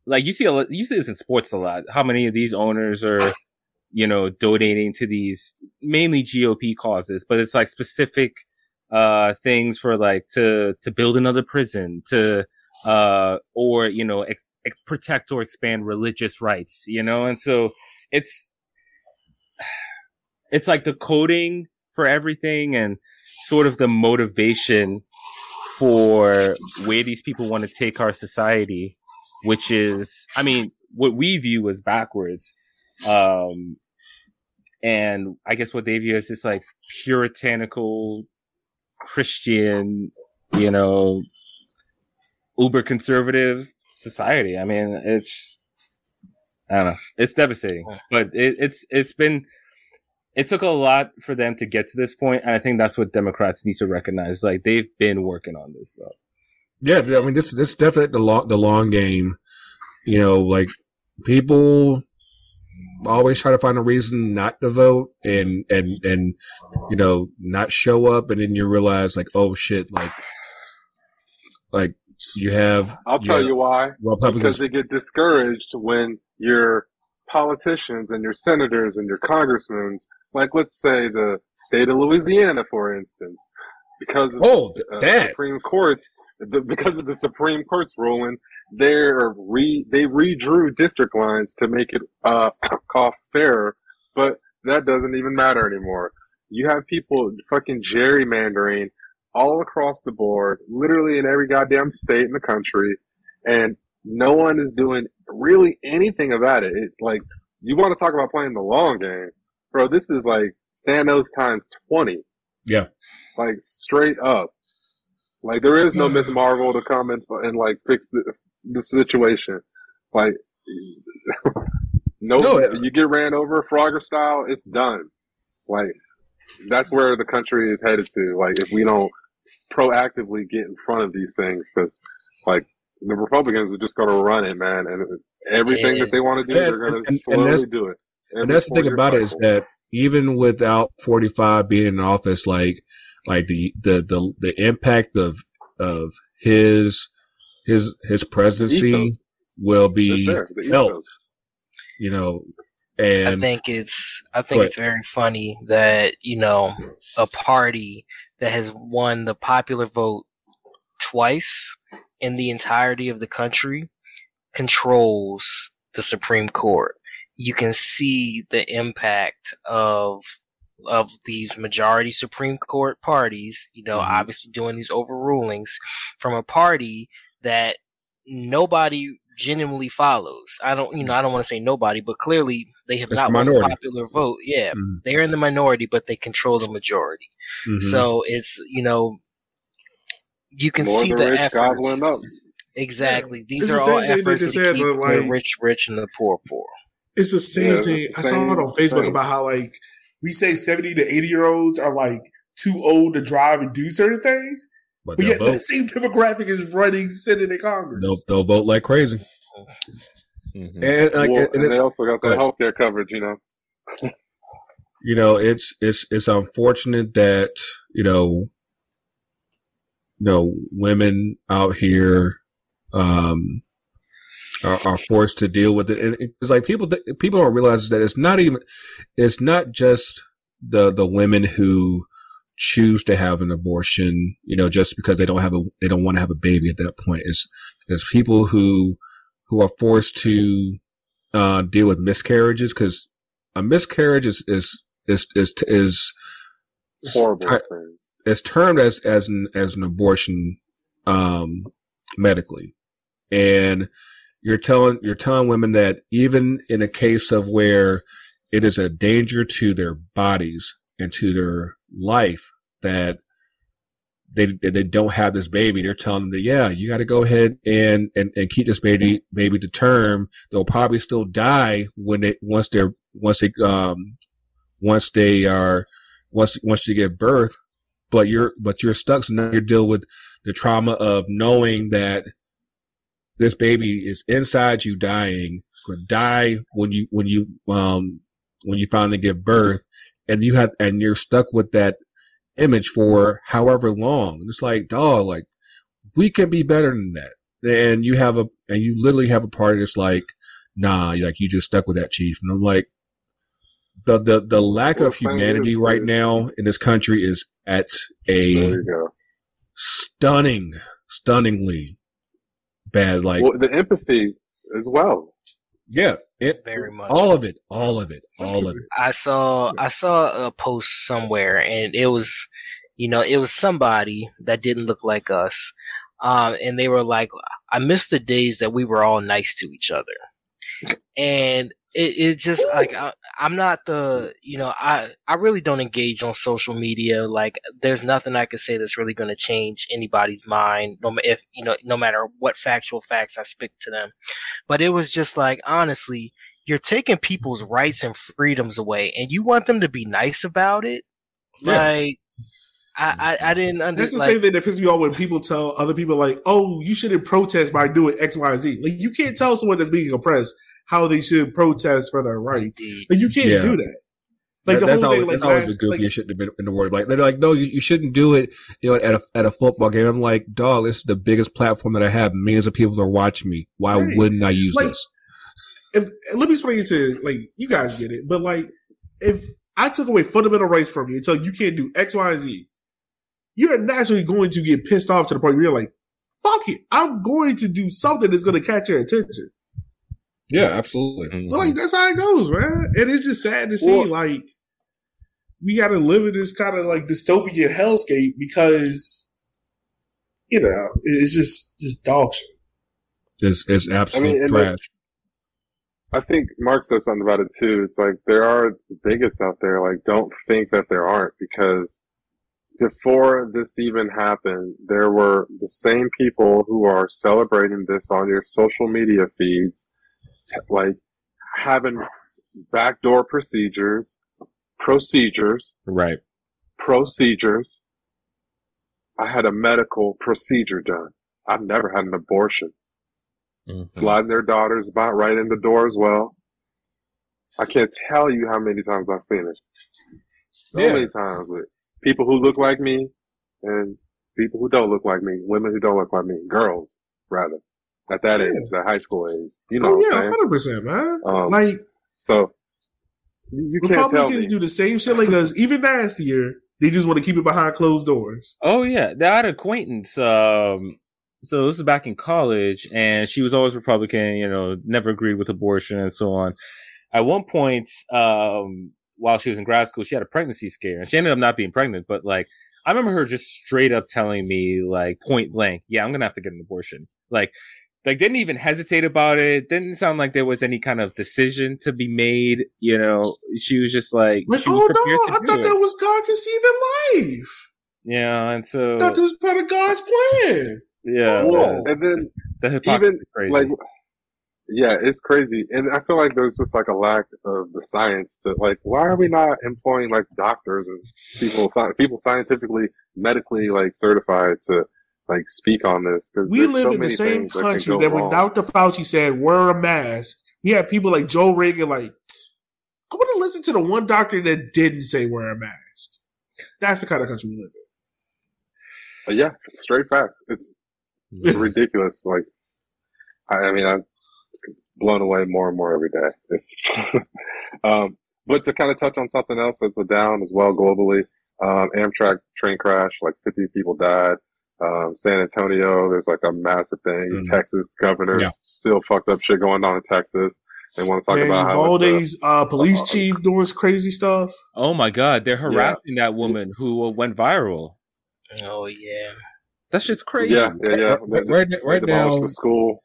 like you see a you see this in sports a lot. How many of these owners are, you know, donating to these mainly GOP causes, but it's like specific, uh, things for like to, to build another prison, to, uh, or, you know, ex- protect or expand religious rights, you know? And so it's, it's like the coding for everything and sort of the motivation for where these people want to take our society, which is, I mean, what we view as backwards. Um, and I guess what they view as this like puritanical Christian, you know, uber conservative society. I mean, it's I don't know, it's devastating, but it, it's it's been it took a lot for them to get to this point, and I think that's what Democrats need to recognize. Like they've been working on this stuff. Yeah, I mean, this this is definitely the long the long game. You know, like people always try to find a reason not to vote and and and you know not show up and then you realize like oh shit like like you have I'll tell you why. Republicans Because they get discouraged when your politicians and your senators and your congressmen, like let's say the state of Louisiana, for instance, because of Oh, the uh. Supreme Court's the, because of the Supreme Court's ruling, they're re they redrew district lines to make it uh cost fairer, but that doesn't even matter anymore. You have people fucking gerrymandering all across the board, literally in every goddamn state in the country, and no one is doing really anything about it. It's like you want to talk about playing the long game, bro. This is like Thanos times twenty. Yeah. like straight up. Like there is no Miss Marvel to come and, and like fix the the situation. Like no, No, it- you get ran over Frogger style, it's done. Like that's where the country is headed to. Like if we don't proactively get in front of these things, because like the Republicans are just going to run it, man, and everything that they want to do, they're going to slowly do it. and that's the thing about it is that even without 45 being in office like like the the the, the impact of of his his his presidency will be felt you know and I think it's I think Go it's very funny that you know a party that has won the popular vote twice in the entirety of the country controls the Supreme Court. You can see the impact of of these majority Supreme Court parties, you know, Mhm. obviously doing these overrulings from a party that nobody genuinely follows. I don't, you know, I don't want to say nobody, but clearly they have It's not the won the popular vote. Yeah, Mhm. they're in the minority, but they control the majority. Mhm. So it's you know, you can More see the the, rich efforts. gobbling up. Exactly, these It's are the all same thing they efforts to said, keep but, the like- rich rich and the poor poor. It's the same Yeah, thing. the I saw it on Facebook thing. about how like we say seventy to eighty year olds are like too old to drive and do certain things, but but they'll yet vote that same demographic is running Senate and Congress. they'll, they'll vote like crazy Mhm. and, like, Well, and and it- they also got the ahead. healthcare coverage, you know. you know it's it's it's unfortunate that you know you know women out here um are, are forced to deal with it. And it's like people th- people don't realize that it's not even it's not just the the women who choose to have an abortion you know just because they don't have a they don't want to have a baby at that point. It's it's people who who are forced to uh deal with miscarriages because a miscarriage is is is is is Horrible ter- experience. termed as as an as an abortion um medically. And you're telling you're telling women that even in a case of where it is a danger to their bodies and to their life that they they don't have this baby they're telling them that yeah you got to go ahead and, and and keep this baby baby to term. They'll probably still die when they once they're once they um once they are once once you give birth. But you're but you're stuck so now you're dealing with the trauma of knowing that this baby is inside you dying it's going to die when you when you um when you finally give birth and you have and you're stuck with that image for however long. It's like dog like we can be better than that. And you have a and you literally have a party that's like nah like you just stuck with that chief. And i'm like the the, the lack Well, of humanity right now in this country is at a stunning stunningly bad like well, the empathy, as well. Yeah, it Very much. all of it, all of it, all of it. I saw I saw a post somewhere, and it was, you know, it was somebody that didn't look like us, um, and they were like, "I miss the days that we were all nice to each other," and it, it just like I, I'm not the, you know, I I really don't engage on social media. Like, there's nothing I could say that's really going to change anybody's mind, no if you know, no matter what factual facts I speak to them. But it was just like, honestly you're taking people's rights and freedoms away and you want them to be nice about it Yeah. like I, I i didn't understand. That's the like, same thing that pisses me off when people tell other people like, "Oh, you shouldn't protest by doing X, Y, Z." Like you can't tell someone that's being oppressed how they should protest for their right. indeed. Like you can't Yeah. do that. Like That- the that's whole always, thing, like, that's always the last- goofiest like, shit in the, in the world. Like they're like, no, you, you shouldn't do it. You know, at a at a football game. I'm like, dog, this is the biggest platform that I have. Millions of people are watching me. Why Right. wouldn't I use Like, this? if, let me explain it to like you guys get it, but like if I took away fundamental rights from you and tell you you can't do X, Y, Z, you're naturally going to get pissed off to the point where you're like, "Fuck it, I'm going to do something that's going to catch your attention." Yeah, absolutely. Mhm. Like that's how it goes, man. And it's just sad to see Well- like we got to live in this kind of like dystopian hellscape because you know it's just just dog shit. It's it's absolute and trash. I think Mark said something about it too. It's like there are bigots out there. Like, don't think that there aren't because before this even happened, there were the same people who are celebrating this on your social media feeds, t- like having backdoor procedures, procedures, Right. procedures. I had a medical procedure done. I've never had an abortion Mhm. sliding their daughters about right in the door as well. I can't tell you how many times I've seen it. So Yeah. many times with people who look like me and people who don't look like me, women who don't look like me, girls rather, at that Yeah. age, that high school age. You know Oh yeah, hundred percent, man. Um, like So you you can't tell Republicans me. do the same shit like us, even last year, They just want to keep it behind closed doors. Oh yeah, I had an acquaintance. Um, so this is back in college, and she was always Republican. You know, never agreed with abortion and so on. At one point, um, while she was in grad school, she had a pregnancy scare, and she ended up not being pregnant. But like, I remember her just straight up telling me, like point blank, "Yeah, I'm gonna have to get an abortion." Like, like didn't even hesitate about it. Didn't sound like there was any kind of decision to be made. You know, she was just like, Like, she was oh no, I thought it. that was God conceiving life. Yeah, and so that was part of God's plan. yeah, Well, the, oh. and then the hypocrisy even is crazy. like yeah it's crazy and i feel like there's just like a lack of the science that like why are we not employing like doctors and people people scientifically medically like certified to like speak on this because We live in the same country that when Dr. Fauci said wear a mask, we had people like Joe Rogan like, I want to listen to the one doctor that didn't say wear a mask. That's the kind of country we live in. yeah straight facts it's, it's ridiculous like I, I mean i'm blown away more and more every day um but to kind of touch on something else that's a down as well globally um amtrak train crash like 50 people died um, San Antonio, there's like a massive thing. Mhm. Texas governor, Yeah. still fucked up shit going on in Texas. They want to talk Man, about how all it's, these uh, police uh, chief doing crazy stuff. Oh my god, they're harassing that woman who uh, went viral. oh yeah That's just crazy. yeah, yeah, yeah. Right, They- right, they right now, demolished the school.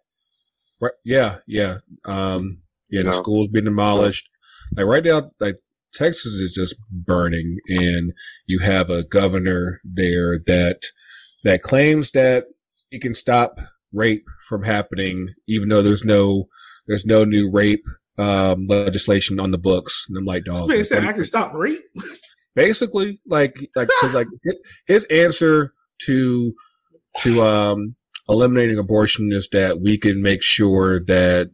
Right, yeah, yeah. Um, yeah, the No. school's been demolished. Like right now, like Texas is just burning, and you have a governor there that that claims that he can stop rape from happening, even though there's no there's no new rape um, legislation on the books. And I'm like, This dog, man said I can stop rape. basically like like like his answer to to um eliminating abortion is that we can make sure that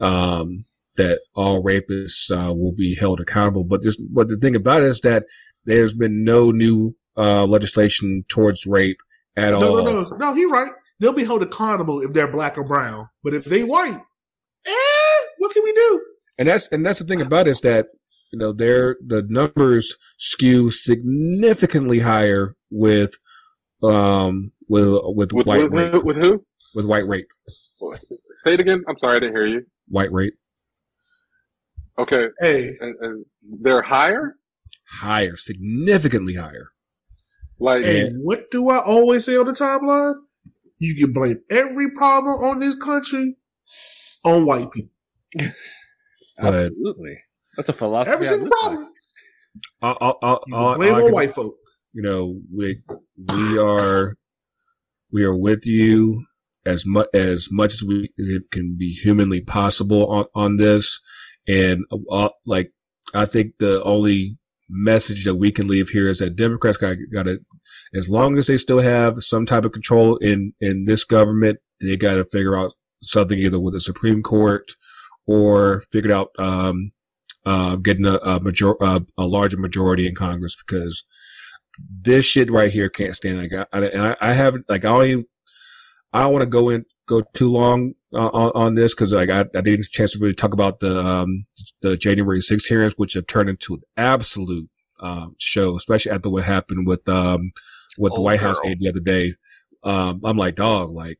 um that all rapists uh, will be held accountable but there's but the thing about it is that there's been no new uh legislation towards rape at No, all no, no, no. He right. They'll be held accountable if they're black or brown, but if they white, eh, what can we do? and that's and that's the thing about it is that you know their the numbers skew significantly higher with um with with With, white with, rape who- with who? with white rape Say it again. I'm sorry, I didn't hear you. White rape. Okay, Hey, and, and they're higher. higher, significantly higher. Like hey, what do I always say on the timeline? You can blame every problem on this country on white people. Absolutely. That's a philosophy. Every I single live by. problem. I, I, I, You can blame on white folk. you know, we we are we are with you as much as much as we it can be humanly possible on on this, and uh, like I think the only message that we can leave here is that Democrats got got to, as long as they still have some type of control in in this government, they got to figure out something either with the Supreme Court or figure out um uh getting a a major uh, a larger majority in Congress because this shit right here can't stand. Like, I, and I, I haven't like I don't even, I don't want to go in go too long uh, on on this because like I, I didn't get a chance to really talk about the um the January 6 hearings, which have turned into an absolute um show, especially after what happened with um with the White House aide the other day. Um, I'm like, dog, like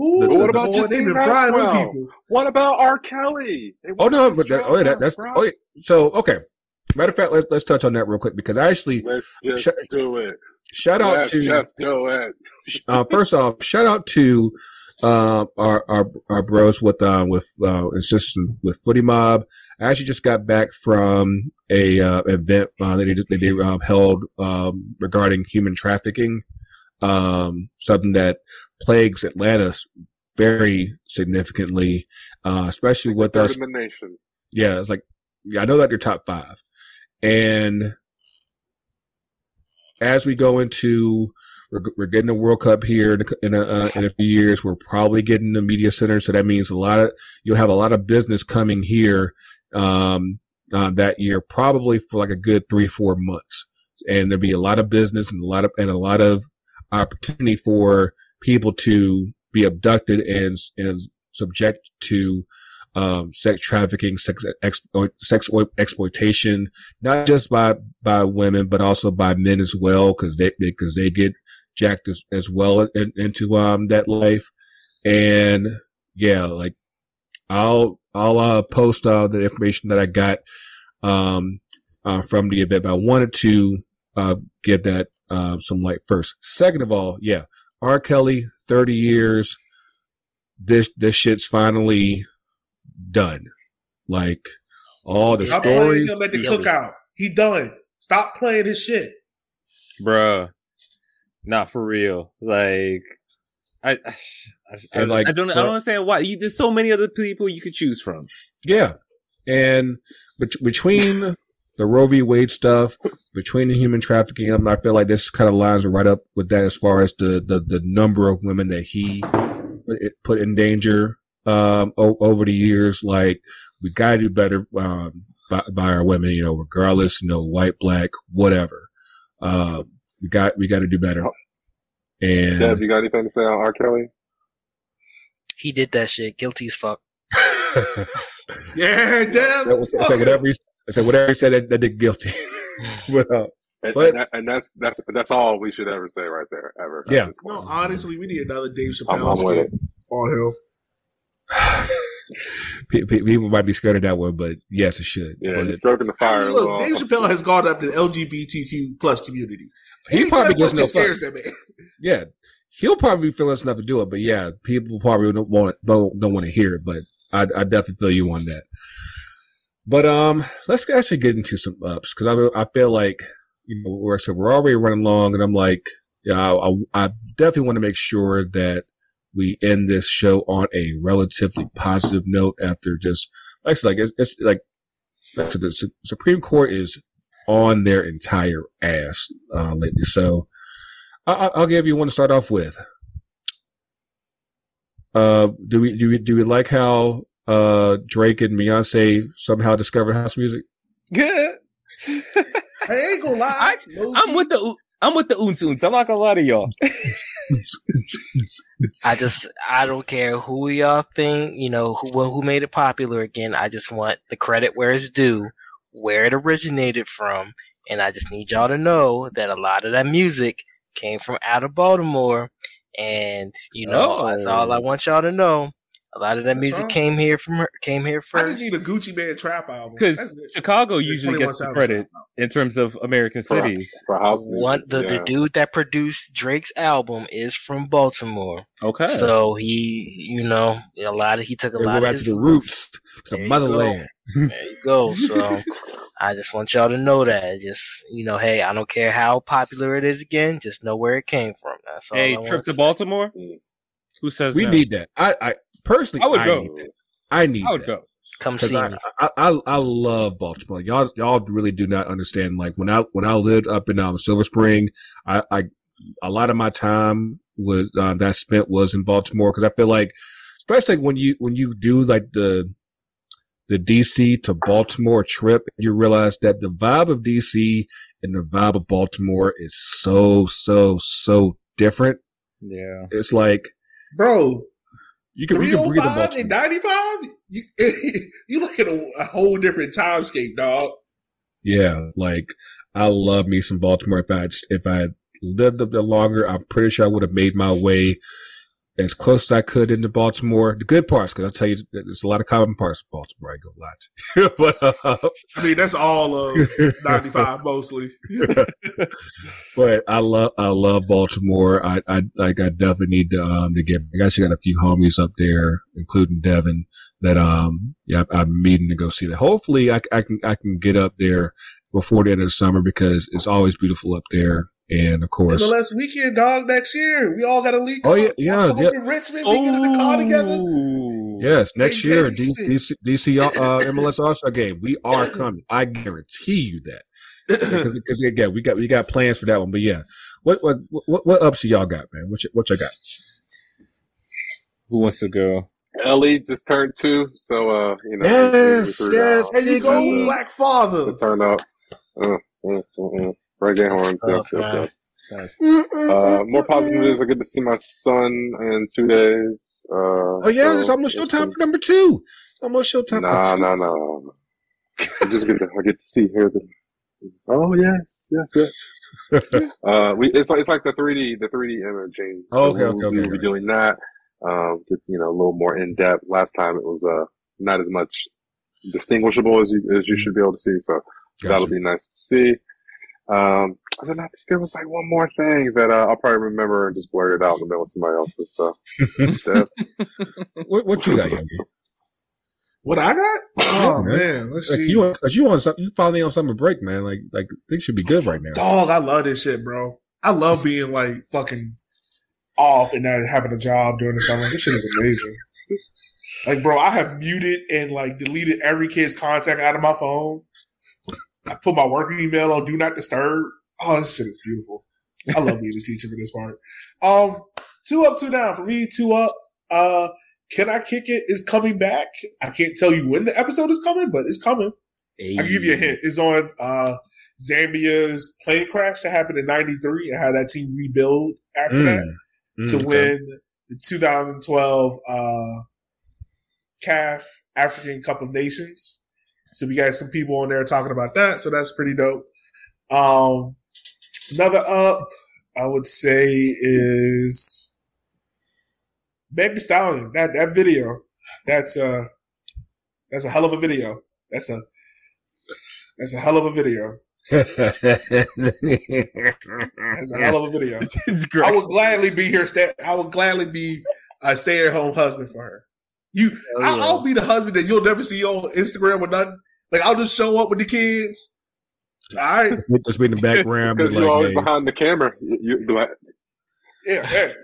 Ooh, But what about boy, Justine they been frying them people. what about R. Kelly? Oh no, but that, oh yeah, that, that, that's bro. oh yeah. So okay, matter of fact, let's let's touch on that real quick because I actually Let's just Sh- do it. Shout out to do it. uh, first off, shout out to uh, our our our bros with uh, with uh, and sisters with Footy Mob. I actually just got back from a uh, event uh, that they, that they uh, held um, regarding human trafficking, um, something that plagues Atlanta very significantly, uh, especially with us the yeah, it's like yeah, I know that you're top five, and as we go into we're, we're getting a World Cup here in a, in a, uh, in a few years. We're probably getting the media center, so that means a lot of you'll have a lot of business coming here um, uh, that year, probably for like a good three four months, and there'll be a lot of business and a lot of and a lot of opportunity for people to be abducted and and subject to um, sex trafficking, sex ex, sex exploitation, not just by by women but also by men as well, because they because they get jacked as, as well in, into um that life, and yeah, like I'll I'll uh, post uh, the information that I got um uh, from the event. But I wanted to uh, that uh, some light first. Second of all, yeah, R. Kelly, thirty years. This this shit's finally done. Like all the Stop playing stories. him at the Yeah. cookout. He done. Stop playing his shit. bruh. Not for real. Like, I, I, I, like, I don't, I don't understand why. You, there's so many other people you could choose from. Yeah, and bet- between the Roe v. Wade stuff, between the human trafficking, I feel like this kind of lines right up with that as far as the the, the number of women that he put, put in danger um, o- over the years. Like we gotta do better um, by, by our women, you know, regardless, you know, white, black, whatever. Uh, we got we got to do better. And Deb, you got anything to say on R. Kelly? He did that shit. Guilty as fuck. Yeah, damn. That was- I said whatever he, I said whatever he said that, that did guilty. but, uh, And, But- and, that, and that's that's that's all we should ever say right there, ever. Yeah. At this No, honestly, we need another Dave Chappelle I'm with it. skit on him. Pe- pe- People might be scared of that one, but yes, it should. Yeah, But he's stroking the I fire. mean, look. Dave Chappelle has gone up to the LGBTQ plus community. he Ain't probably that gets no that scares that man. yeah, he'll probably be feeling enough to do it. But yeah, people probably don't want don't, don't want to hear it. But I, I definitely feel you on that. But um, let's actually get into some ups because I I feel like you know we're so we're already running long, and I'm like, yeah, I, I, I definitely want to make sure that we end this show on a relatively positive note after just like it's like it's, it's like like, the Su- Supreme Court is on their entire ass uh, lately. So I, I- I'll give you one to start off with. Uh, do we do we do we like how uh Drake and Beyonce somehow discovered house music? Good. I ain't gonna lie. I, I'm with the, I'm with the oons oons. I'm not gonna lie to y'all. I just I don't care who y'all think, you know, who who made it popular again. I just want the credit where it's due, where it originated from, and I just need y'all to know that a lot of that music came from out of Baltimore, and you know Oh. that's all I oh. want y'all to know. A lot of that That's music all. came here from her, came here first. I first. just need a Gucci Mane trap album. Because Chicago There's usually gets the credit in terms of American For- cities. for. One the, the dude that produced Drake's album is from Baltimore, Okay. so he, you know, a lot of he took a They lot go of back his to the roots, to the you motherland. There you go. So I just want y'all to know that. Just you know, hey, I don't care how popular it is again. Just know where it came from. That's all. hey, I trip to say. Baltimore? Mm. Who says We no? need that. I, I personally, I would go. Need. I need. I would that. go. Come see I, me. I, I I love Baltimore. Y'all y'all really do not understand. Like when I when I lived up in um, Silver Spring, I, I a lot of my time was uh, that I spent was in Baltimore because I feel like, especially when you when you do like the the DC to Baltimore trip, you realize that the vibe of DC and the vibe of Baltimore is so so so different. Yeah. It's like bro. You can, you can breathe in 305 and 95? You, you look at a, a whole different timescape, dog. Yeah, like I love me some Baltimore. If I if I had lived up there longer, I'm pretty sure I would have made my way as close as I could into Baltimore. The good parts, because I'll tell you, there's a lot of common parts of Baltimore. I go a lot, but uh, I mean, that's all of 95 mostly. but I love I love Baltimore. I I like I definitely need to um to get. I actually got a few homies up there, including Devin. That um yeah I'm meeting to go see that. Hopefully I, I can I can get up there before the end of the summer because it's always beautiful up there. And of course, the last weekend, dog, next year. We all got to leak. Oh, yeah, yeah, Come up yeah. to Richmond, we get in the car together. Yes, next year James, DC, DC uh, MLS All Star game, we are coming. I guarantee you that because, because again we got we got plans for that one. But yeah, what what what, what ups y'all got, man? What you, what y'all got? Who wants to go? Ellie just turned two, so uh, you know. Yes, we- we yes, down. There you go, Black Father. To turn up. Uh, uh, uh. Reggae horns. Yep, Stuff, yep, man. yep. Uh, more positive news. I get to see my son in two days. Uh, Oh yeah, so it's almost it's showtime for number two. It's almost showtime. Nah, for two. nah, nah. I just get to, I get to see here the. Oh yes, yes, yes. uh, we it's like it's like the three D the three D imaging. Oh, So okay, we'll, okay, okay, We will be okay. doing that. Um, just you know a little more in depth. Last time it was uh not as much distinguishable as you as you should be able to see. So that'll be nice to see. Um, and then I think there was like one more thing that uh, I'll probably remember and just blur it out in the middle of somebody else's stuff. That- What, what you got, Yogi? What I got? Oh man. man, let's Like see. you, on, cause you on some, you finally on summer break, man. Like, like things should be good right now. Dog, I love this shit, bro. I love being like fucking off and not having a job during the summer. This shit is amazing. Like, bro, I have muted and like deleted every kid's contact out of my phone. I put my work email on do not disturb. Oh, this shit is beautiful. I love being a teacher for this part. Um, two up, two down for me. Two up. Uh, can I kick it? Is coming back. I can't tell you when the episode is coming, but it's coming. I can give you a hint. It's on uh, Zambia's plane crash that happened in '93 and how that team rebuild after Mm. that Mm, to okay. win the 2012 uh, CAF African Cup of Nations. So we got some people on there talking about that. So that's pretty dope. Um, another up, I would say, is Meg Thee Stallion. That that video, that's a that's a hell of a video. That's a that's a hell of a video. That's a hell of a video. it's great. I would gladly be here. Stay, I would gladly be a stay-at-home husband for her. You, Oh, I'll, yeah. I'll be the husband that you'll never see on Instagram or nothing. Like I'll just show up with the kids. All right, Just be in the background, Because you're like, always hey, behind the camera. You, you be like, yeah. Hey.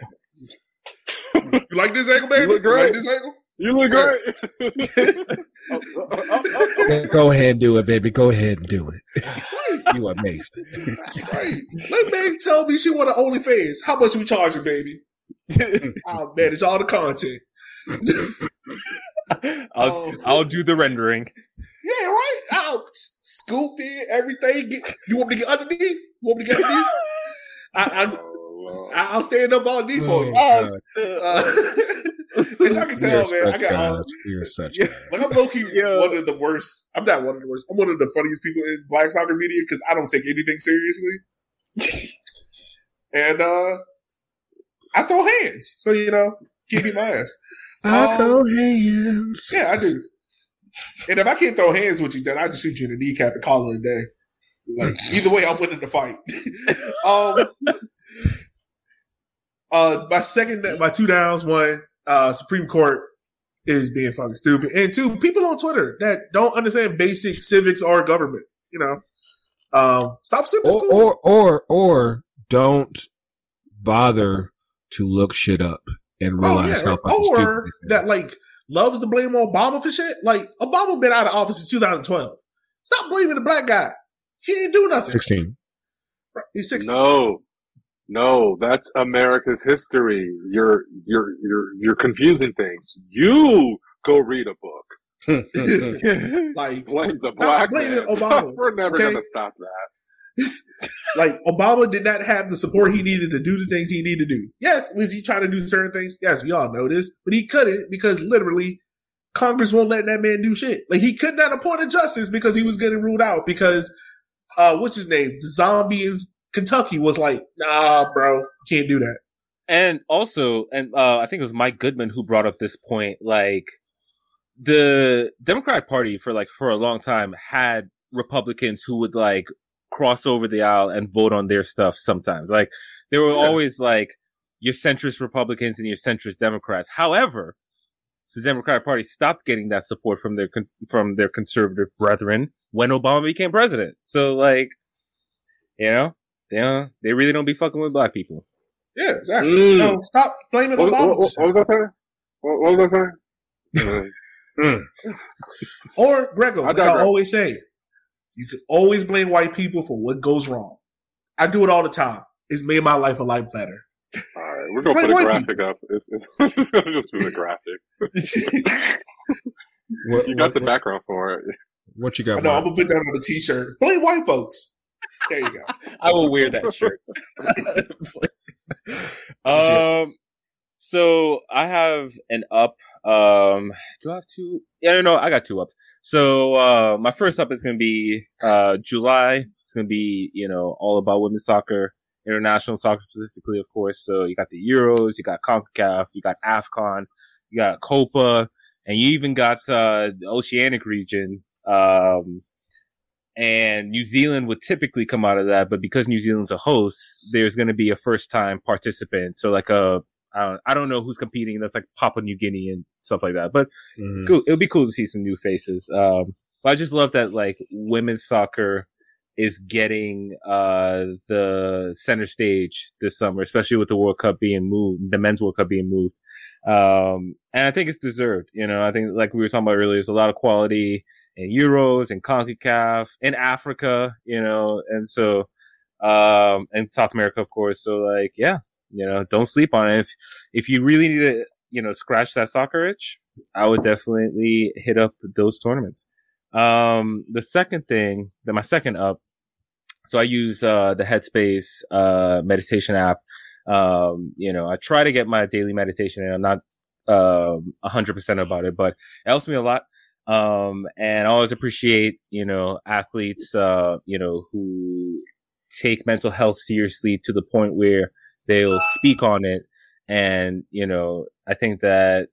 you like this angle, baby? You look You like great. this angle? you look great. Oh, oh, oh, oh, oh. go ahead and do it, baby. Go ahead and do it. you are amazing. Right. Let Meg tell me she want an OnlyFans. How much we charging, baby? Oh man, it's all the content. I'll, Oh. I'll do the rendering. Yeah, right. I'll scoop in everything. Get, you want me to get underneath? You want me to get underneath? I, I, Oh, Lord. I'll stand up underneath for you. God. Uh, as y'all can We are tell, man, I such got guys. We are such yeah, guys. like I'm low key Yo. one of the worst. I'm not one of the worst. I'm one of the funniest people in black soccer media because I don't take anything seriously. and uh I throw hands, so you know, keep me my ass. I Um, throw hands. Yeah, I do. And if I can't throw hands with you, then I just shoot you in the kneecap and call it a day. Like either way, I'm winning the fight. um, uh, my second, my two downs, one, uh, Supreme Court is being fucking stupid, and two, people on Twitter that don't understand basic civics or government. You know, um, stop sipping Or, school. or or or don't bother to look shit up and Oh, yeah. how or that like loves to blame Obama for shit. Like Obama been out of office in 2012. Stop blaming the black guy. He didn't do nothing. sixteen. He's 16. No, no, that's America's history. You're you're you're you're confusing things. You go read a book. like Blame the black blaming man. Obama, We're never okay? gonna stop that. Like Obama did not have the support he needed to do the things he needed to do. Yes, was he trying to do certain things? Yes, we all know this, but he couldn't because literally Congress won't let that man do shit. Like he could not appoint a justice because he was getting ruled out because uh what's his name? The zombie in Kentucky was like, nah, bro, can't do that. And also, and uh, I think it was Mike Goodman who brought up this point. Like the Democratic Party for like for a long time had Republicans who would like cross over the aisle and vote on their stuff. Sometimes, like there were Yeah. always like your centrist Republicans and your centrist Democrats. However, the Democratic Party stopped getting that support from their con- from their conservative brethren when Obama became president. So, like, you know, they uh, they really don't be fucking with black people. Yeah, exactly. Mm. So stop blaming What, Obama. what, what, what was I saying? What, what was I saying? Uh, Or Grego, I like I always say, you can always blame white people for what goes wrong. I do it all the time. It's made my life a lot better. all right, we're gonna Wait, put a wait, graphic up. It's, it's just gonna just be a graphic. What, You got the what, background for it. what you got? No, I'm gonna put that on a t-shirt. Blame white folks. There you go. I will wear that shirt. um, so I have an up. Um, do I have two? Yeah, no, no, I got two ups. So uh, my first up is going to be uh, July. It's going to be you know all about women's soccer, international soccer specifically, of course. So you got the Euros, you got Concacaf, you got Afcon, you got Copa, and you even got uh, the Oceanic region. Um, and New Zealand would typically come out of that, but because New Zealand's a host, there's going to be a first time participant. So like a, I don't, I don't know who's competing. That's like Papua New Guinea and stuff like that, but Mhm. it's cool. It'll be cool to see some new faces. Um, but I just love that like women's soccer is getting, uh, the center stage this summer, especially with the World Cup being moved, the men's World Cup being moved. Um, and I think it's deserved. You know, I think like we were talking about earlier, there's a lot of quality in Euros and CONCACAF in Africa, you know, and so, um, and South America, of course. So like, yeah, you know, don't sleep on it. If, if you really need to, you know, scratch that soccer itch, I would definitely hit up those tournaments. Um, the second thing that my second up, so I use, uh, the Headspace, uh, meditation app. Um, you know, I try to get my daily meditation and I'm not, um, a hundred percent about it, but it helps me a lot. Um, and I always appreciate, you know, athletes, uh, you know, who take mental health seriously to the point where they'll speak on it. And, you know, I think that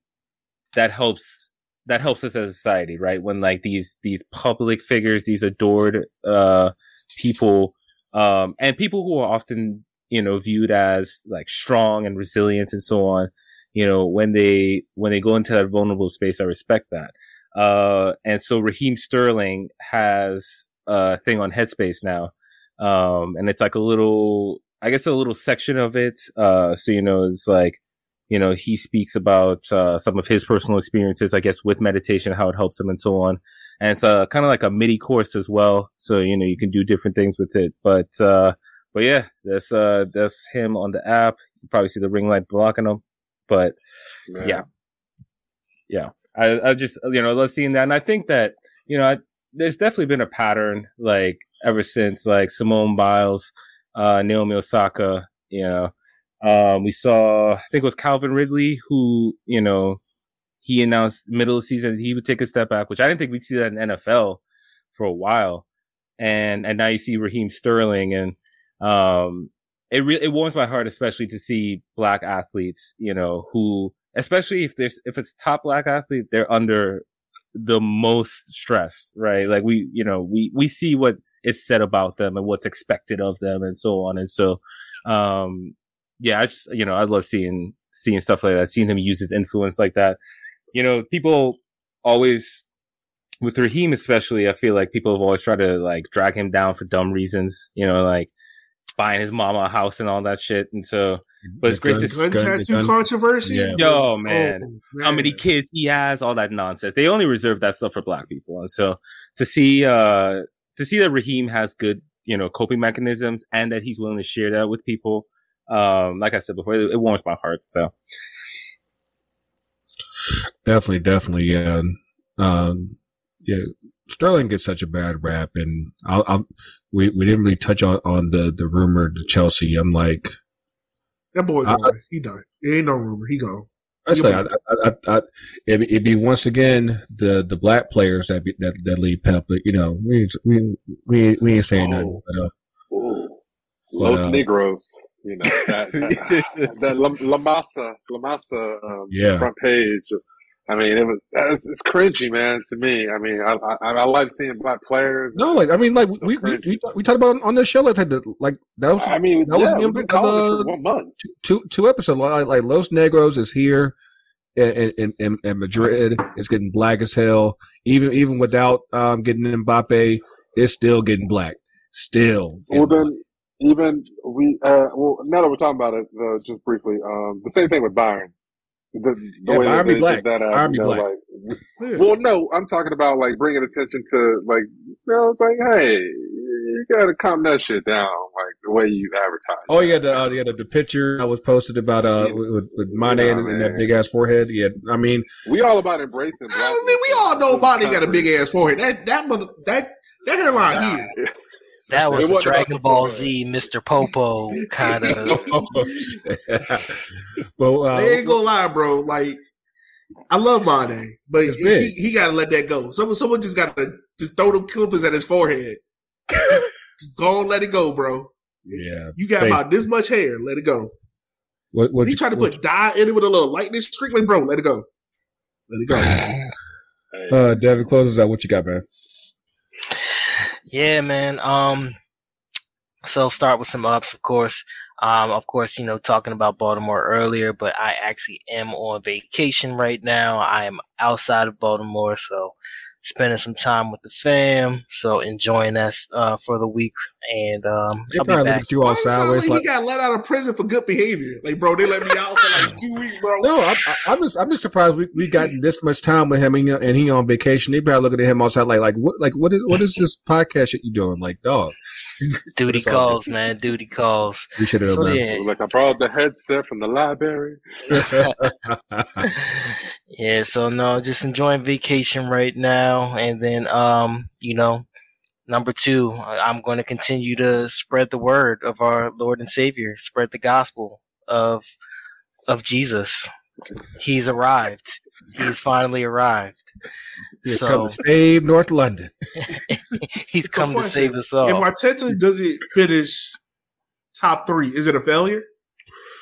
that helps, that helps us as a society, right? When like these, these public figures, these adored, uh, people, um, and people who are often, you know, viewed as like strong and resilient and so on, you know, when they, when they go into that vulnerable space, I respect that. Uh, and so Raheem Sterling has a thing on Headspace now. Um, and it's like a little, I guess a little section of it. Uh, so, you know, it's like, you know, he speaks about, uh, some of his personal experiences, I guess, with meditation, how it helps him and so on. And it's, uh, kind of like a mini course as well. So, you know, you can do different things with it. But, uh, but yeah, that's, uh, that's him on the app. You probably see the ring light blocking him, but Man. yeah. Yeah. I, I just, you know, I love seeing that. And I think that, you know, I, there's definitely been a pattern, like, ever since, like, Simone Biles, uh, Naomi Osaka, you know, um, we saw, I think it was Calvin Ridley who, you know, he announced middle of season he would take a step back, which I didn't think we'd see that in NFL for a while. And, and now you see Raheem Sterling and, um, it really it warms my heart, especially to see black athletes, you know, who especially if there's if it's top black athlete, they're under the most stress, right? Like we, you know, we we see what is said about them and what's expected of them and so on and so um yeah, I just you know, I love seeing seeing stuff like that, seeing him use his influence like that. You know, people always with Raheem especially, I feel like people have always tried to like drag him down for dumb reasons, you know, like buying his mama a house and all that shit. And so, but it's great gun, to gun tattoo gun. controversy. Yeah. Yo, man, oh, man, how many kids he has, all that nonsense. They only reserve that stuff for black people. And so to see, uh, to see that Raheem has good, you know, coping mechanisms and that he's willing to share that with people, um, like I said before, it, it warms my heart. So definitely, definitely, yeah. Um, yeah, Sterling gets such a bad rap, and I'll, I'll, we we didn't really touch on, on the the rumor to Chelsea. I'm like, that boy, I, he done. It ain't no rumor. He gone. I say, I, I, I, it'd, it'd be once again the the black players that be, that that leave Pep. But you know, we we we we ain't saying oh. nothing. But, uh, Los uh, Negros, you know that that, that La, La Masa La Masa um, yeah. front page I mean, it was it's, it's cringy, man. To me, I mean, I, I, I like seeing black players. No, like I mean, like we we, we, we talked about on the show like like that was. I mean, that yeah, was the of uh, one month. Two two episodes like, like Los Negros is here in, in, in Madrid. It's getting black as hell. Even even without um, getting Mbappe, it's still getting black. Still. Well, then even we uh, well now that we're talking about it, uh, just briefly, um, the same thing with Bayern the, the yeah, way Army Black. That out, Army you know, Black. Like, yeah. Well, no, I'm talking about like bringing attention to like, you know, it's like, hey, you gotta calm that shit down, like the way you advertise. Oh yeah, the uh, yeah the, the picture I was posted about uh yeah. with, with Mane yeah, and, and, that big ass forehead. Yeah, I mean, we all about embracing. I mean, we all know Mane got a big ass forehead. That that that that hairline here. That was a Dragon Ball Z, Mr. Popo kind of. well, uh, they ain't gonna lie, bro. Like, I love Mane, but he, he got to let that go. Someone, someone just got to just throw them clippers at his forehead. just go and let it go, bro. Yeah, you got about this much hair. Let it go. What? What? He tried to put dye in it with a little lightning streak, like, bro. Let it go. Let it go. uh, David closes out. What you got, man? Yeah, man. Um, so start with some ups, of course. Um, of course, you know, talking about Baltimore earlier, but I actually am on vacation right now. I am outside of Baltimore, so spending some time with the fam. So enjoying that uh, for the week, and um, they I'll probably look at you all sideways. Like, he got let out of prison for good behavior. Like, bro, they let me out for like two weeks, bro. No, I, am just I'm just surprised we we got this much time with him and, and he on vacation. They probably looking at him outside like like what like what is what is this podcast shit you doing? Like, dog. Duty calls, man. Duty calls. We should have so, yeah. Like I brought the headset from the library. yeah, so no, just enjoying vacation right now, and then um, you know, number two, I'm going to continue to spread the word of our Lord and Savior, spread the gospel of of Jesus. He's arrived. He's finally arrived. He's so, come to save North London. he's come to save us all. If Arteta doesn't finish top three, is it a failure?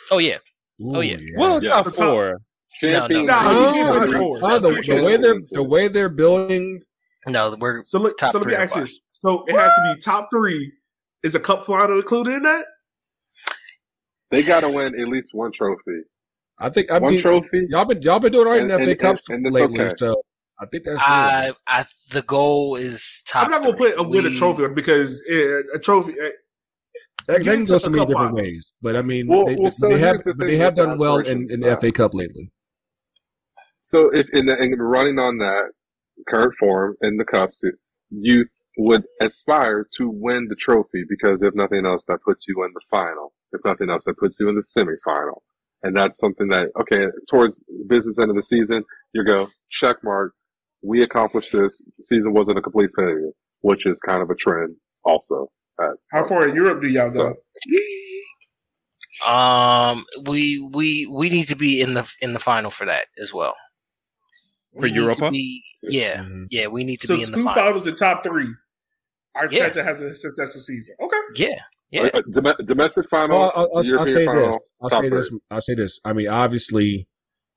Oh yeah. Ooh, oh yeah. yeah. Well, yeah. top four. No, no, no, no, the, the way they're the way they're building. No, we're so. Look, so let me ask this: so it has to be top three. Is a cup final included in that? They got to win at least one trophy. I think I one mean, trophy. Y'all been y'all been doing right and, in FA Cups lately, okay. so I think that's. I, I the goal is top. I'm not gonna put a win a trophy because a trophy. Uh, that, can go so many different final. ways, but I mean, well, they, well, so they have the they have done well in, in the FA Cup lately. So, if in, the, in running on that current form in the cups, you would aspire to win the trophy because if nothing else, that puts you in the final. If nothing else, that puts you in the semifinal. And that's something that, okay, towards business end of the season, you go, check mark. We accomplished this. The season wasn't a complete failure, which is kind of a trend also. At, How far in Europe do y'all go? Um, we we we need to be in the in the final for that as well. For Europa, be, yeah, mm-hmm. yeah, we need to so be in the two final. finals, the top three. Arteta yeah. has a successful season. Okay, yeah, Yeah. Uh, dom- domestic final. Well, I'll, I'll, I'll European say final, this. I'll top say this. I'll say this. I mean, obviously,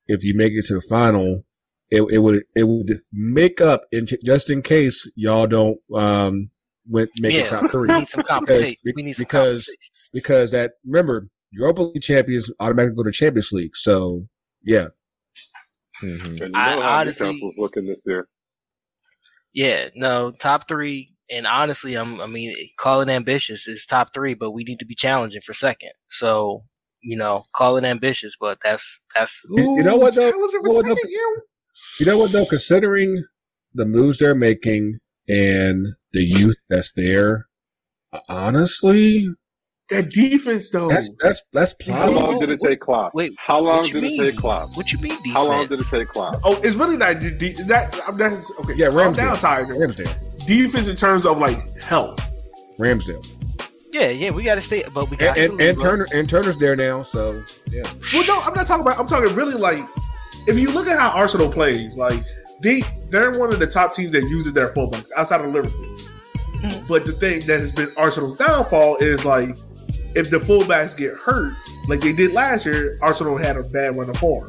if you make it to the final, it, it would it would make up in, just in case y'all don't um win, make it Yeah. top three. We need some compensation. Because- We need some because- because that remember Europa League champions automatically go to Champions League. So yeah, Mhm. You know I honestly- looking this year. Yeah, no, top three. And honestly, I'm, I mean, call it ambitious is top three, but we need to be challenging for second. So, you know, call it ambitious, but that's, that's, You- you know what, though? That was a You know what, though? Second year. you know what though, considering the moves they're making and the youth that's there, honestly, That defense though. that's that's that's How long did it take Klopp? Wait, how long what you did it mean? take Klopp? what you mean defense? How long did it take Klopp? oh, it's really not de- de- that. That's okay. Yeah, calm Ramsdale. down, Tiger. Ramsdale, Defense in terms of like health. Ramsdale, Yeah, yeah, we got to stay, but we and, got and, and Turner and Turner's there now. So yeah, Well, no, I'm not talking about. I'm talking really like if you look at how Arsenal plays, like they they're one of the top teams that uses their fullbacks outside of Liverpool. Mhm. But the thing that has been Arsenal's downfall is like if the fullbacks get hurt, like they did last year, Arsenal had a bad run of form.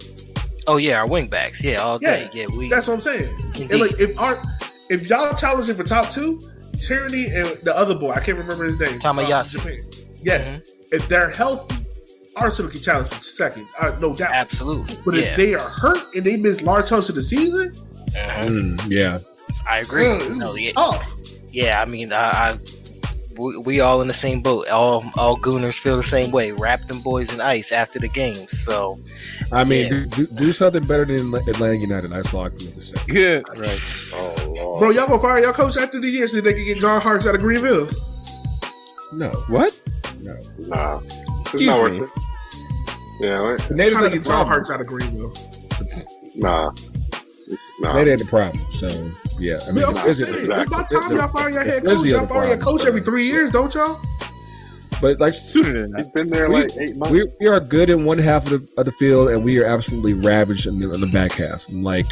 Oh yeah, our wingbacks. Yeah, all day. Yeah, we. That's what I'm saying. Indeed. And like if our if y'all challenging for top two, Tierney and the other boy, I can't remember his name. Tomiyasu. uh, Japan. Yeah, Mhm. if they're healthy, Arsenal can challenge for second, uh, no doubt. Absolutely. But yeah, if they are hurt and they miss large chunks of the season, Mhm. Mm, yeah. I agree. ugh, it's No, yeah, tough. yeah, I mean, I, I we, we all in the same boat. All all Gooners feel the same way. Wrap them boys in ice after the game. So I mean, Yeah. do, do something better than Atlanta United. That's all I can say. Good. Right. Oh lord, Bro, y'all gonna fire y'all coach after the year so they can get John Harkes out of Greenville? No, What? No, nah, it's Excuse not me. worth it. Yeah, wait, the natives Trying are to the get John problem. Harts out of Greenville. nah, nah. They had the problem. So yeah, I mean, Yeah, I'm it's- just it's- saying, it's about time y'all fire your head coach. Y'all other fire your coach every three years, don't y'all? but like Sooner than that. He's been there We- like eight months. we, we are good in one half of the, of the field, and we are absolutely ravaged in the, in the back half. And like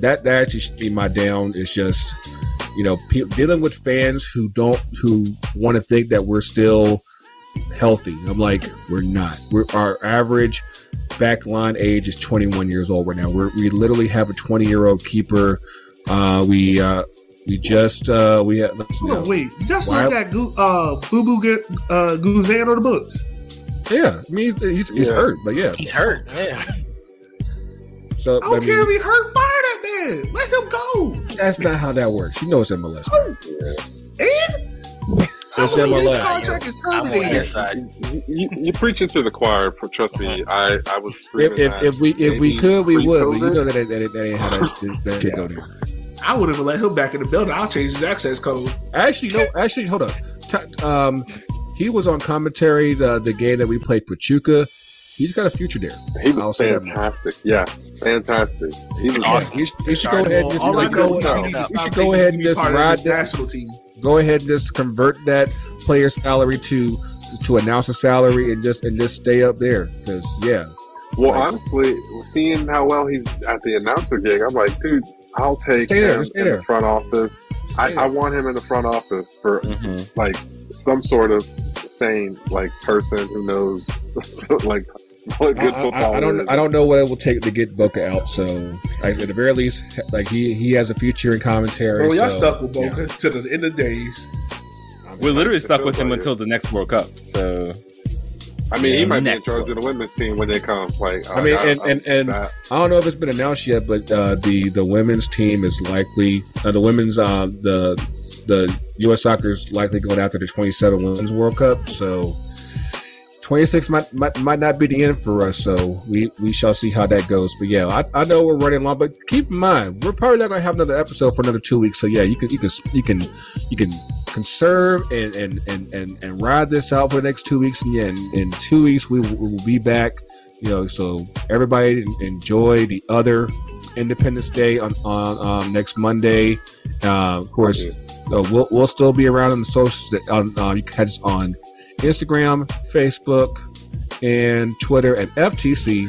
that, that actually should be my down. Is just you know pe- dealing with fans who don't who want to think that we're still healthy. I'm like we're not. We're our average back line age is 21 years old right now. We're, we literally have a 20 year old keeper. Uh, we uh, we just uh, we have. let's see Hold on, now. wait. Y'all still Why- got uh, Boo Boo get uh, Guzan on the books. Yeah, I mean he's, he's, he's Yeah. hurt, but yeah. he's hurt. Yeah, So I don't I mean, care if he hurt. Fire that man. Let him go. that's not how that works. You know it's MLS. And tell It's him his MLS. contract is I'm on their terminated. side. You, you, you preaching to the choir. For trust me, I I was If, if, if we if we could, we would. But you know that that, that, that ain't how that, that shit go down. I would have let him back in the building. I'll change his access code. Actually, no. Actually, hold on. T- um, he was on commentary the the game that we played Pachuca. He's got a future there. He was fantastic. Yeah, fantastic. He was Awesome. He, he should go ahead and just All I know is he needs to he stop should go ahead and just ride this national team. Go ahead and just convert that player's salary to to announce a salary and just and just stay up there because yeah. Well, Like- honestly, seeing how well he's at the announcer gig, I'm like, dude, I'll take Stay there, him stay in there. the front office. I, Stay I there. want him in the front office for Mhm. like some sort of s- sane like person who knows like what I, good I- football I don't is. I don't know what it will take to get Boca out. So like, at the very least, like he he has a future in commentary. Bro, y'all so, stuck with yeah. Boca to the end of days. We're literally stuck with him like until the next World Cup. So I mean, he Yeah, might be in charge one. of the women's team when they come. Like, I mean, and- and- and- I don't know if it's been announced yet, but uh, the the women's team is likely uh, the women's uh, the the U.S. soccer is likely going after the 27 Women's World Cup. So 26 might, might might not be the end for us. So we we shall see how that goes. But yeah, I, I know we're running long, but keep in mind we're probably not going to have another episode for another two weeks. So yeah, you can you can you can you can conserve and and and and, and ride this out for the next two weeks. And yeah, in, in two weeks we will, we will be back. You know, so everybody enjoy the other Independence Day on on um, next Monday. Uh, of course, uh, we'll we'll still be around on the socials. That, on uh, you can catch us on Instagram, Facebook, and Twitter at FTC.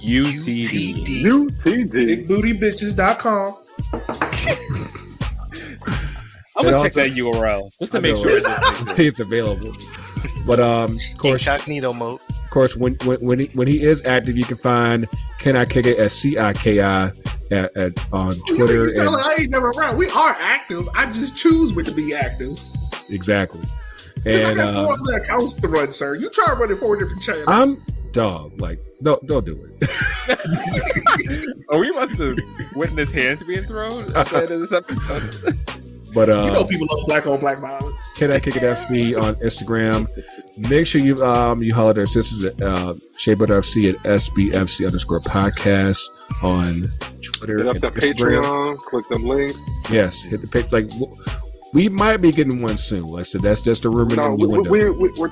UTD. UTD. UTD. BigBootyBitches.com. I'm gonna also- check that URL just to I make know, sure. right? it doesn't exist. See it's available. But um, of course, Incognito mode. of course, when when when he, when he is active, you can find Can I Kick It at C I K I at, at on Twitter. make And, like I ain't never around. We are active. I just choose when to be active. exactly. 'Cause I And got four uh, other accounts to run, sir. You try running four different channels. I'm dog. Like, don't don't do it. Are we about to witness hands being thrown at the end of this episode? But uh, you know people love black on black violence. Can I Kick It FC on Instagram? Make sure you um you holler at our sisters at uh, Shea Butter FC at SBFC underscore podcast on Twitter. Hit up and that Instagram. Patreon, click them links. Yes, hit the page. Like w- we might be getting one soon. Like I said, that's just a rumor No, in the we, window. we, we, we're,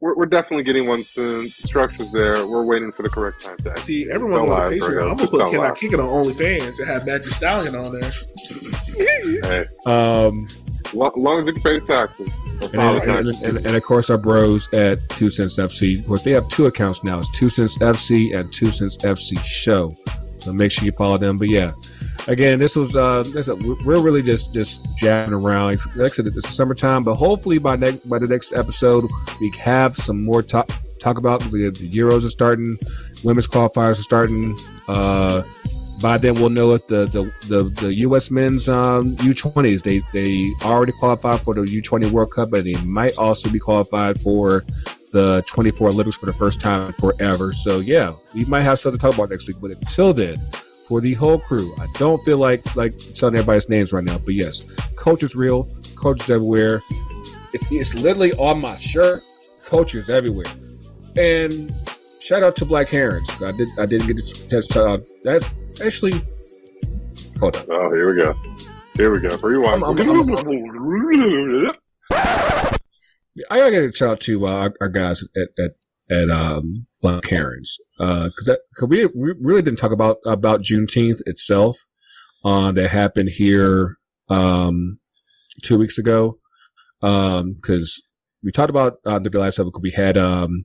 we're, we're definitely getting one soon. Structure's there. We're waiting for the correct time to See, everyone Don't on Patreon. Virgo. I'm gonna Just put don't Can I. Kick It on OnlyFans and have Magic Stallion on there. Hey, um, lo- long as you can pay the taxes. or and, and, the and, and, and of course our bros at Two Cents FC. Of course, they have two accounts now. It's Two Cents FC and Two Cents FC Show. So make sure you follow them. But yeah, again, this was uh, this, we're really just just jabbing around. Like I said, it's summertime, but hopefully by next by the next episode we have some more talk talk about. The, the Euros are starting, women's qualifiers are starting. Uh, by then we'll know if the the, the, the U.S. men's um, U20s they they already qualified for the U20 World Cup, but they might also be qualified for the 24 Olympics for the first time forever. So yeah, we might have something to talk about next week. But until then, for the whole crew, I don't feel like like telling everybody's names right now. But yes, coach is real, coaches everywhere. It's it's literally on my shirt. Coaches everywhere, and shout out to Black Herons. I did I didn't get to test out that actually. Hold on. Oh, here we go. Here we go. Rewind. I'm- I'm- I gotta shout out to uh, our, our guys at at, at um, Black Herons because cause we, we really didn't talk about about Juneteenth itself. Uh, that happened here um, two weeks ago because we talked about uh, the last episode. We had um,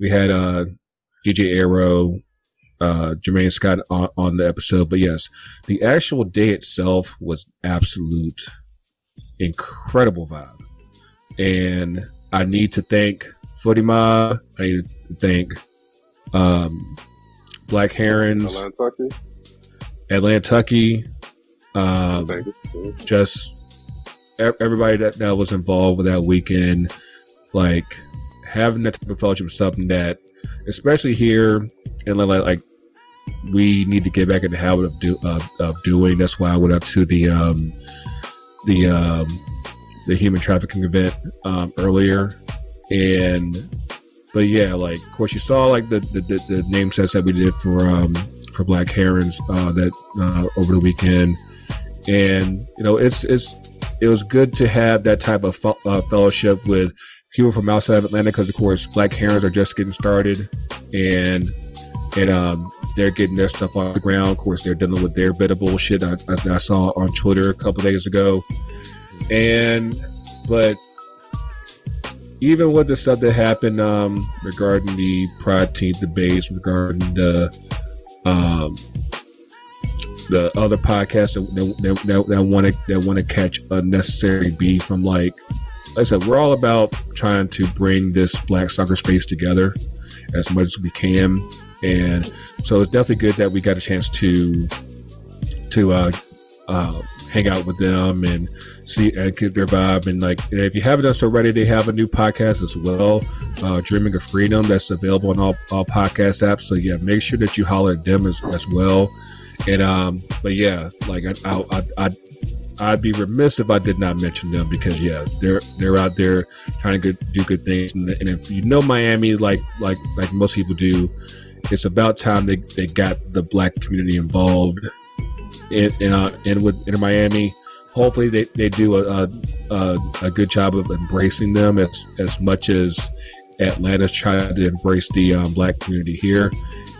we had uh, DJ Arrow, uh, Jermaine Scott on, on the episode, but yes, the actual day itself was absolute incredible vibe and I need to thank Footy Mob. I need to thank um, Black Herons, Atlanta, Atlantucky, um, just everybody that, that was involved with that weekend. Like having that type of fellowship is something that, especially here in like, like we need to get back in the habit of do of, of doing. That's why I went up to the um, the um, the human trafficking event um, earlier, and but yeah, like of course you saw like the the, the, the name sets that we did for um, for Black Herons uh, that uh, over the weekend, and you know it's it's it was good to have that type of fe- uh, fellowship with people from outside of Atlanta because of course Black Herons are just getting started, and and um, they're getting their stuff off the ground. Of course, they're dealing with their bit of bullshit I, I, I saw on Twitter a couple days ago, and but even with the stuff that happened um, regarding the Pride Team debates, regarding the um, the other podcasts that that, that, want to that want to catch unnecessary beef, I'm like, like I said, we're all about trying to bring this Black soccer space together as much as we can, and so it's definitely good that we got a chance to to uh, uh, hang out with them and see and get their vibe. And like, if you haven't done so already, they have a new podcast as well, uh, Dreaming of Freedom, that's available on all, all podcast apps. So yeah, make sure that you holler at them as, as well. And um, but yeah, like I, I, I, I'd, be remiss if I did not mention them because yeah, they're they're out there trying to do good things. And, and if you know Miami, like like like most people do, it's about time they, they got the black community involved in in, uh, in with in Miami. Hopefully, they, they do a, a a good job of embracing them as as much as Atlanta's trying to embrace the um, black community here.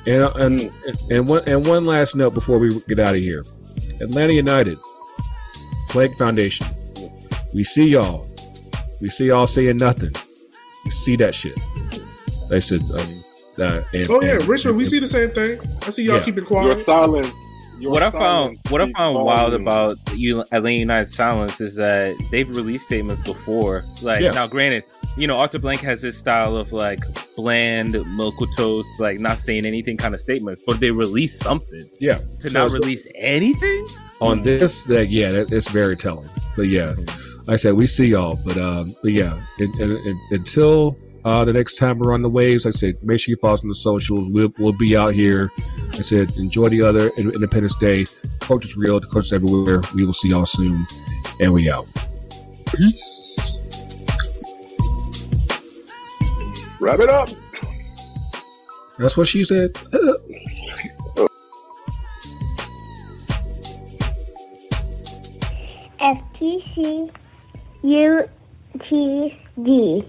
And and and one and one last note before we get out of here, Atlanta United, Plague Foundation. We see y'all. We see y'all saying nothing. We see that shit. They said. Um, uh, and, Oh yeah, and- Richmond, we see the same thing. I see y'all Yeah. keeping quiet. Your quiet. Silence. what I found what I found wild about you Atlanta United silence is that they've released statements before. Like Yeah. now, granted, you know Arthur Blank has this style of like bland, milk toast, like not saying anything kind of statements, but they release something. Yeah. To So not it's- release anything. on this that yeah that, it's very telling but yeah like i said we see y'all but um but yeah and, and, and until uh the next time we're on the waves like i said make sure you follow us on the socials. We'll, we'll be out here. Like i said enjoy the other independence day. Coach is real. The coach is everywhere. We will see y'all soon. And we out. Wrap it up. that's what she said. FTC UTD.